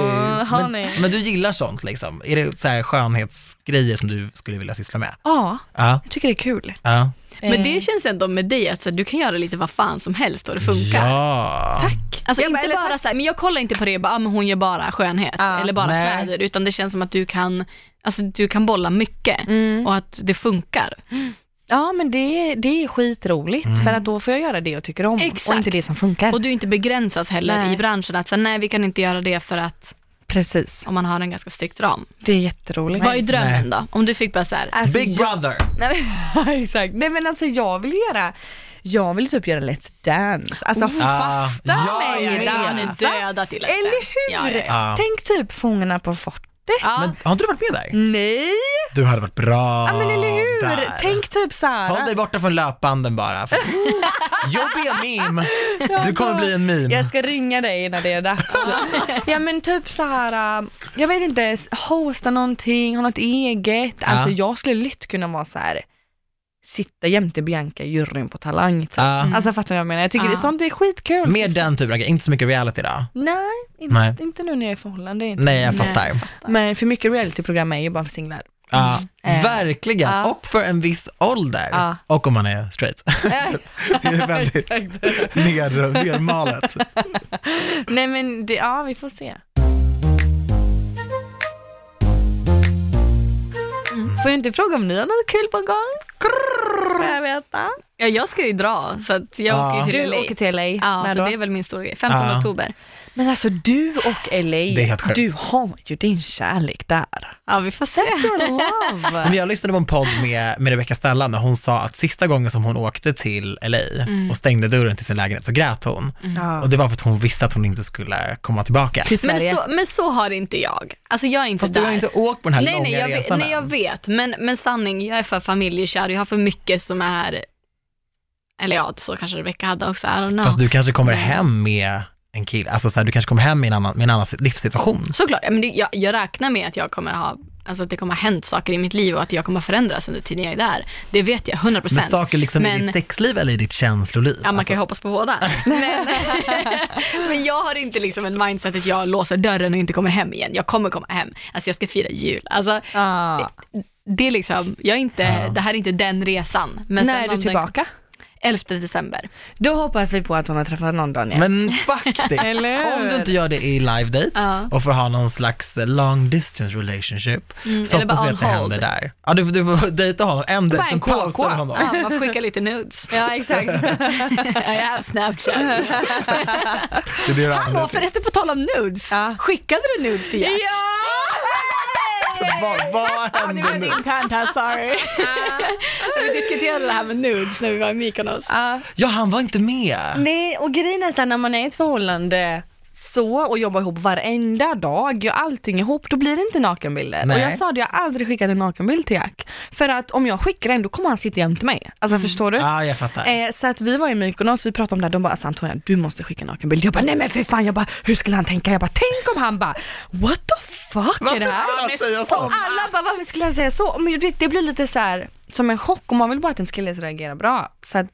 honey. Men, men du gillar sånt liksom? Är det så här skönhetsgrejer som du skulle vilja syssla med? Ja, Ja. jag tycker det är kul. ja. Men det Eh, känns ändå med dig att så, här, du kan göra lite vad fan som helst och det funkar. Ja. Tack. Alltså Jag bara, inte eller bara så här, men jag kollar inte på det och bara, ah, men hon gör bara skönhet Ja. eller bara Nej. kläder, utan det känns som att du kan, alltså du kan bolla mycket Mm. och att det funkar. Ja men det, det är skitroligt Mm. för att då får jag göra det jag tycker om och Exakt. inte det som funkar. Och du inte begränsas heller Nej. i branschen att så nej vi kan inte göra det för att Precis, om man har en ganska strikt ram. det är jätteroligt. Vad är drömmen Nej. då? Om du fick bara så här, Alltså, Big jag- brother. Nej, men, exakt. Nej men alltså jag vill göra, jag vill typ göra Let's Dance. Alltså Ah, fatta jag mig med. han är dansa. döda till Let's Eller Dance. hur? Ja, ja, ja. Ja. Tänk typ Fångarna på fortet. Ja. Men har inte du varit med där? Nej! Du hade varit bra Ja men eller hur? där. Tänk typ såhär. Håll dig borta från löpbanden bara. För, you'll be a meme. Du kommer bli en meme. Jag ska ringa dig när det är dags. ja men typ så här, äh, jag vet inte, hosta någonting, ha något eget. Alltså jag skulle lätt kunna vara så här sitta jämte Bianca i juryn på Talang. Typ. Ja. Alltså fattar du vad jag menar? Jag tycker det, sånt är skitkul. Mer den typen av grejer, inte så mycket reality då. Nej, inte, Nej. inte nu när jag är i förhållande. Inte. Nej, jag Nej, fattar. jag fattar. Men för mycket realityprogram är ju bara för singlar. Ja, Eh, verkligen. ja. Och för en viss ålder. Ja. Och om man är straight. det är väldigt ner, nermalet. Nej men det, ja vi får se. Får jag inte fråga om ni har något kul på gång? Får jag veta? Ja, jag ska ju dra så att jag Ja. åker till Du LA. åker till LA. Ja, så då? det är väl min stora grej. 15 Ja. oktober. Men alltså du och LA, Det är helt sjukt. du har ju din kärlek där. Ja, vi får se. Men jag lyssnade på en podd med, med Rebecca Stella när hon sa att sista gången som hon åkte till LA och stängde dörren till sin lägenhet så grät hon. Ja. Och det var för att hon visste att hon inte skulle komma tillbaka. Till Men så, men så har inte jag. Alltså jag är inte Fast där. du har inte åkt på den här nej, långa nej, jag vet, resan nej, jag vet. Men, men sanning, jag är för familjekär. Jag har för mycket som är, eller ja, så kanske Rebecca hade också, I don't know. Fast du kanske kommer hem med en kille, alltså så här, du kanske kommer hem med en annan, med en annan livssituation. Såklart, men det, jag, jag räknar med att jag kommer ha, alltså att det kommer ha hänt saker i mitt liv och att jag kommer förändras under tiden jag är där. Det vet jag, 100 Men procent. saker liksom i Men- ditt sexliv eller i ditt känsloliv? Ja, man Alltså, kan ju hoppas på båda. Men, men jag har inte liksom en mindset att jag låser dörren och inte kommer hem igen. Jag kommer komma hem. Alltså jag ska fira jul. Alltså, Ah. det är liksom, jag är inte, Ja. det här är inte den resan. Men När sen är du den- tillbaka? 11 december. Då hoppas vi på att hon har träffat någon Daniel. Men faktiskt, Eller om du inte gör det i live date Ja. och får ha någon slags long distance relationship, så Mm, eller bara hoppas vi att det händer hold. där. Ja, du, du får dejta honom, en dejt, sen KK. pausar honom. Ja, man får skicka lite nudes. Ja exakt. I have Snapchat. Det är det du Hallå, förresten på tal om nudes. Ja. Skickade du nudes till Jack? Vad, vad hände nu? internt här, sorry. vi diskuterade det här med nudes när vi var i Mykonos. Ja. Ja, han var inte med. Nej, och grejen är så här, när man är i ett förhållande så och jobbar ihop varenda dag, gör allting ihop, då blir det inte nakenbilder. Nej. Och jag sa det, jag har aldrig skickat en nakenbild till Jack. För att om jag skickar en, då kommer han sitta jämte mig. Alltså förstår du? Ja, jag fattar. Eh, så att vi var i Mykonos, vi pratade om det här, de bara alltså Antonija du måste skicka en nakenbild. Jag bara nej men för fan, jag bara hur skulle han tänka? Jag bara tänk om han bara what the fuck Varför är det här? skulle han säga Och så? alla bara varför skulle han säga så? Men det blir lite så här som en chock och man vill bara att en kille ska reagera bra. Så att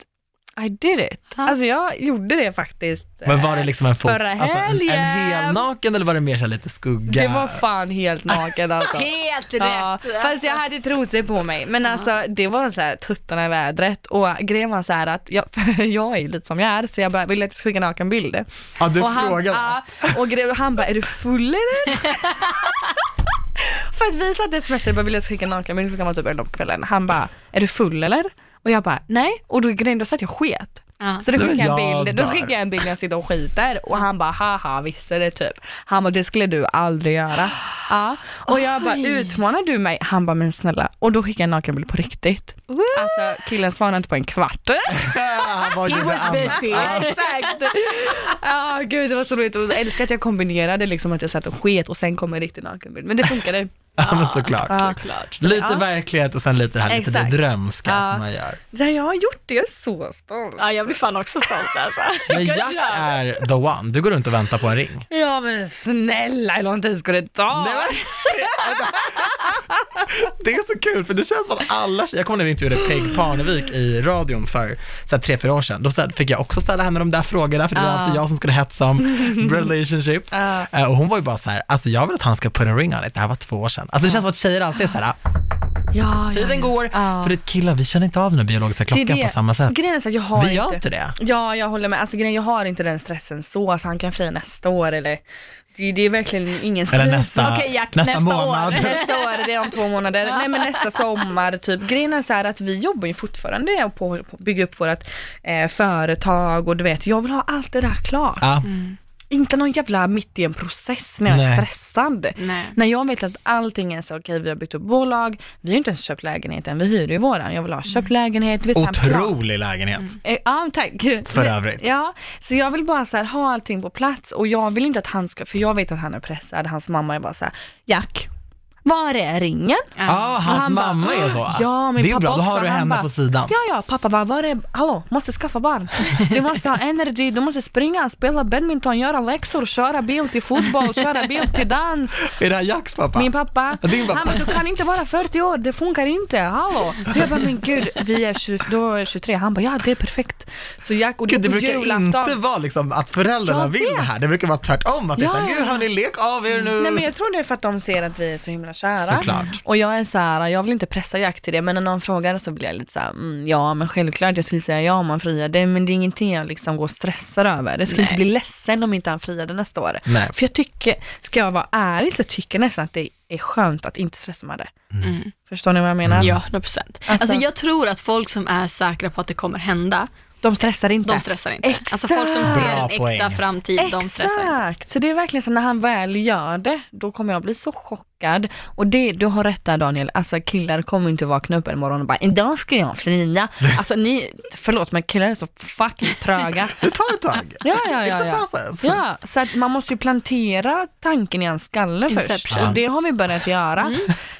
I did it. Alltså jag gjorde det faktiskt. Men var det eh, liksom en fot, förra alltså, en, helgen. en hel naken eller var det mer så lite skugga? Det var fan helt naken alltså. Helt rätt. Ja, fast jag hade trosor på mig. Men alltså det var så här tuttarna i vädret och grejen var så här att jag, jag är lite som jag är så jag bara, vill att jag skicka nakenbilder. Ja, du och han, frågade. ja, och, gre- och han bara, är du full eller? För att vi satt smsade bara, vill jag skicka nakenbild klockan var typ 11 på kvällen. Han bara, är du full eller? Och jag bara, nej. Och då grejen, då satt jag sket. Ja. Så då skickade jag en bild, då skickade jag en bild när jag sitter och skiter och han bara haha visste det typ. Han bara det skulle du aldrig göra. Ja. Och jag bara Oj. utmanar du mig? Han bara men snälla. Och då skickade jag en nakenbild på riktigt. Alltså killen svarade inte på en kvart. han var ju He was busy. Ja. Exakt. Ja gud det var så roligt och jag älskar att jag kombinerade liksom att jag satt och sket och sen kom en riktig nakenbild. Men det funkade. Ja, men såklart. Ja. Såklart. Lite Ja. verklighet och sen lite det här lite det Exakt. drömska Ja. som man gör. Ja, jag har gjort det, jag är så stolt. Ja, jag blir fan också stolt alltså. Men Jack är the one, du går runt och väntar på en ring. Ja men snälla hur lång tid ska det ta? Nej, men- Det är så kul för det känns som att alla tjejer, jag kommer när vi intervjuade Peg Parnevik i radion för så här, tre, fyra år sedan, då fick jag också ställa henne de där frågorna för det var Ja. alltid jag som skulle hetsa om relationships. Ja. Eh, Och hon var ju bara så här, alltså jag vill att han ska put a ring on it, det här var två år sedan. Alltså det känns som att tjejer alltid är så här, Ja, tiden går, Ja. för det är killar, vi känner inte av den biologiska Det klockan det. på samma sätt. Grejen är så att jag har Vi gör inte, det. Ja, jag håller med. Alltså grejen, jag har inte den stressen så, alltså han kan fria nästa år eller det, det är verkligen ingen Eller stress. nästa, Okej, Jack, nästa, nästa månad. år. Nästa år, det är om två månader. Nej men nästa sommar typ. Grejen är så här att vi jobbar ju fortfarande på att bygga upp vårt eh, företag och du vet, jag vill ha allt det där klart. Ja. Inte någon jävla mitt i en process när jag är Nej. stressad. Nej. När jag vet att allting är så, okej vi har byggt upp bolag, vi har ju inte ens köpt lägenheten, vi hyr ju våran. Jag vill ha köpt lägenhet, du vet. Otrolig lägenhet. Eh, Ja, tack. För övrigt. Ja, så jag vill bara så här, ha allting på plats och jag vill inte att han ska, för jag vet att han är pressad, hans mamma är bara så här, Jack, var är ringen? Ja, hans Han bara, mamma är så. Ja, min det är pappa bra, då också, har du henne bara, på sidan. Ja, ja, pappa bara, var är, hallå, måste skaffa barn. Du måste ha energy, du måste springa, spela badminton, göra läxor, köra bil till fotboll, köra bil till dans. Är det här Jacks pappa? Min pappa, din pappa. han bara, du kan inte vara 40 år, det funkar inte, hallå. Jag bara, men gud, vi är 20, då är jag 23. Han bara, ja det är perfekt. Så Jack, och Gud, det brukar julafton- inte vara liksom att föräldrarna Jag vill det här. Det brukar vara tvärtom, att det är Ja, såhär, ja, gud hörni, lek av er nu. Nej men jag tror det är för att de ser att vi är så himla kära. Såklart. Och jag är så här, jag vill inte pressa Jack till det, men när någon frågar så blir jag lite så här, mm, ja men självklart jag skulle säga ja om han friade, men det är ingenting jag liksom går och stressar över. Jag skulle Nej. inte bli ledsen om inte han friade nästa år. Nej. För jag tycker, ska jag vara ärlig så tycker jag nästan att det är skönt att inte stressa med det. Mm. Förstår ni vad jag menar? Ja, 100 procent. Alltså- Alltså, jag tror att folk som är säkra på att det kommer hända, De stressar inte. de stressar inte. Exakt. Alltså folk som ser Bra en äkta poäng. framtid, de stressar inte. Exakt, så det är verkligen så när han väl gör det, då kommer jag bli så chockad. Och det, du har rätt där Daniel, alltså killar kommer inte vakna upp en morgon och bara idag ska jag fria. Alltså ni, förlåt men killar är så fucking tröga. Det tar ett tag. Ja, ja, ja. ja. Ja, så att man måste ju plantera tanken i hans skalle först. Inception. Mm. Och det har vi börjat göra.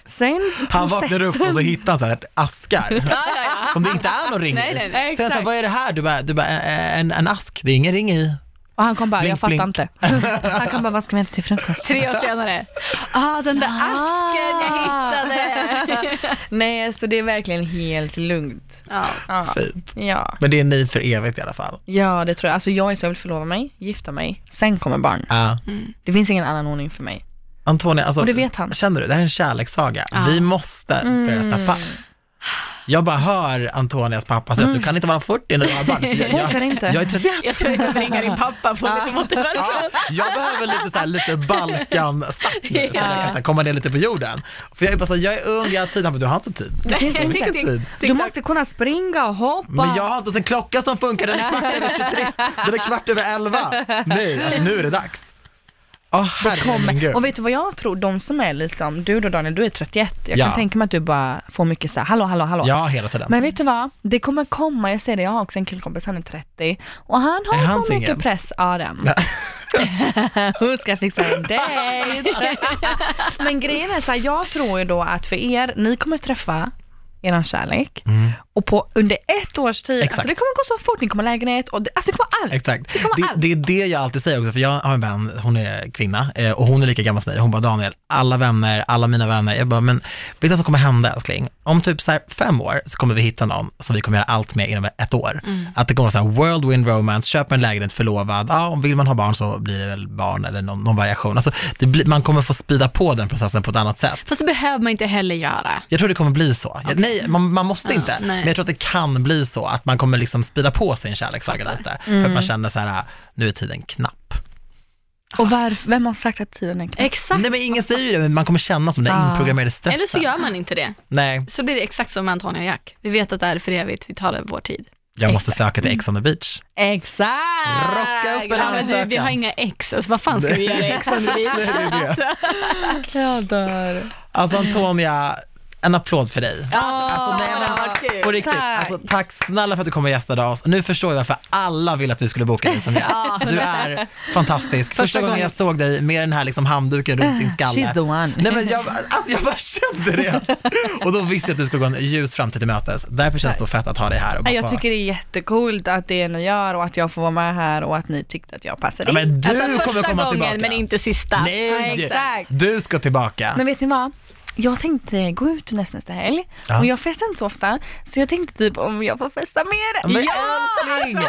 Sen Han vaknar upp och så hittar han så här askar. Ja, ja, ja. Som det inte är någon ring Nej, i. nej, nej. Så jag sa, Exakt. vad är det här? Du bara, du bara "Ä- en, en ask, det är ingen ring i. Och han kom bara, Blink, jag fattar blink. inte. Han kom bara, vad ska vi äta till frukost? Tre år senare, ah den där asken jag Ah. hittade. Nej, så det är verkligen helt lugnt. Ja. Ja. Fint. Ja. Men det är ni för evigt i alla fall. ja, det tror jag. Alltså jag är så jag vill förlova mig, gifta mig, sen kommer barn. Ja. Det finns ingen annan ordning för mig. Antonija, alltså, Och det vet han. känner du, det här är en kärlekssaga. Vi måste börja steppa. Jag bara hör Antonias pappa säga, du kan inte vara 40 när du har barn. Jag, Mm. funkar jag, inte. jag är 31. Jag tror jag behöver ringa din pappa och få lite Ja, motivation. jag behöver lite, så här, lite Balkan-start nu, så att jag kan så här, komma ner lite på jorden. För jag är bara så här, jag är ung, jag har tid, men du har inte tid. Det finns inte tid. Du måste kunna springa och hoppa. Men jag har inte ens en klocka som funkar, den är kvart över 23, den är kvart över 11. Nej, alltså nu är det dags. Herre min kommer. Och vet du vad jag tror, de som är liksom, du då Daniel, du är 31. Jag Ja. kan tänka mig att du bara får mycket så här, hallå, hallå, hallå. Ja, hela tiden. Men vet du vad? Det kommer komma, jag ser det, jag har också en killkompis, han är 30 och han har Är han så mycket singel? press, ja den. Hon ska fixa en dejt. Men grejen är så här, jag tror ju då att för er, ni kommer träffa eran kärlek och på under ett års tid, Mm. Exakt. alltså det kommer gå så fort, ni kommer ha lägenhet och det, alltså det kommer allt. Exakt. Det kommer Det, allt. det är det jag alltid säger också, för jag har en vän, hon är kvinna eh, och hon är lika gammal som mig. Hon bara, Daniel, alla vänner, alla mina vänner. Jag bara, men vet du vad som kommer hända älskling? Om typ så fem år så kommer vi hitta någon som vi kommer göra allt med inom ett år. Att det kommer vara så här whirlwind romance, köpa en lägenhet, förlovad, ja, om vill man ha barn så blir det väl barn eller någon, någon variation. Alltså, blir, man kommer få spida på den processen på ett annat sätt. Fast det behöver man inte heller göra. Jag tror det kommer bli så. Jag, nej, man, man måste inte. nej. Men jag tror att det kan bli så, att man kommer liksom spida på sin kärlekssaga lite. För att man känner så här, nu är tiden knapp. Och varför, vem har sagt att tiden är knapp? Exakt. Nej men ingen säger ju det, men man kommer känna som den Ah. inprogrammerade stressen. Eller så gör man inte det. Nej, Så blir det exakt som med Antonija och Jack. Vi vet att det är för evigt, vi tar det vår tid. jag måste Exakt. söka till Ex on the beach. Exakt! Rocka upp en Ja, men du, vi har inga ex, alltså, vad fan ska vi göra ex on the beach? Det det. Alltså. Jag dör. Alltså Antonia, en applåd för dig. Ja, Alltså, nej, det men- kul. På riktigt, Tack. Alltså, tack snälla för att du kom och gästade oss. Nu förstår jag varför alla ville att vi skulle boka dig som gäst. Ja, Du 100%. är fantastisk. Första, Första gången gången. jag såg dig med den här liksom handduken runt din skalle. She's the one. Nej men jag, alltså jag bara kände det. Och då visste jag att du skulle gå en ljus framtid till mötes. Därför känns det så fett att ha dig här. Och bara Jag tycker det är jättecoolt att det ni gör och att jag får vara med här och att ni tyckte att jag passade ja, in. men du Alltså kommer första komma gången tillbaka. men inte sista. Nej, exakt. du ska tillbaka. Men vet ni vad? Jag tänkte gå ut nästa, nästa helg Ja. och jag festar inte så ofta så jag tänkte typ om jag får festa mer. Men ja! älskling!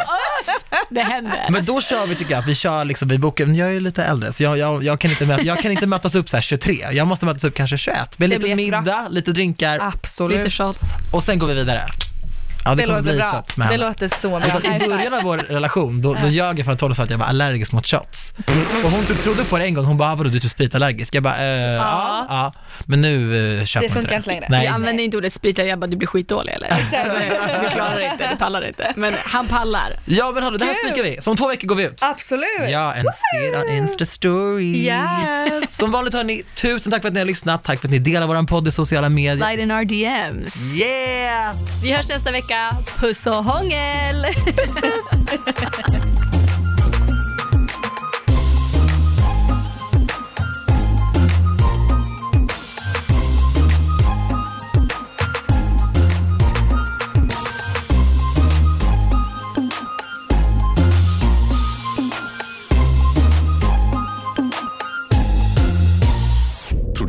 Det händer. Men då kör vi tycker jag, att vi kör liksom, vi bokar, jag är lite äldre så jag, jag, jag, kan, inte möta, jag kan inte mötas upp så här 23, jag måste mötas upp kanske 21. Med lite middag, lite drinkar Absolut. Lite shots. och sen går vi vidare. Ja, det, det kommer låter bli bra. Det låter så bra. att I början av vår relation, då, då ljög jag för att Tolly sa att jag var allergisk mot shots. Och hon typ trodde på det en gång, hon bara, "Ah, vadå du är typ spritallergisk? Jag bara, eh, ja. ja. Men nu eh, köper Det man funkar det. inte längre. Nej. Jag använder inte ordet sprita, jag bara du blir skitdålig eller? Alltså, du klarar det inte, du pallar inte. Men han pallar. Ja men hörru, det här spikar vi. Så om två veckor går vi ut. Absolut. Ja, en sedan Insta story. Yes. Som vanligt hörni, tusen tack för att ni har lyssnat. Tack för att ni delar våran podd i sociala medier. Slide in our DMs. Yeah! Vi hörs nästa vecka. Puss och hångel!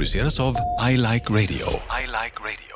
produceras av I Like Radio.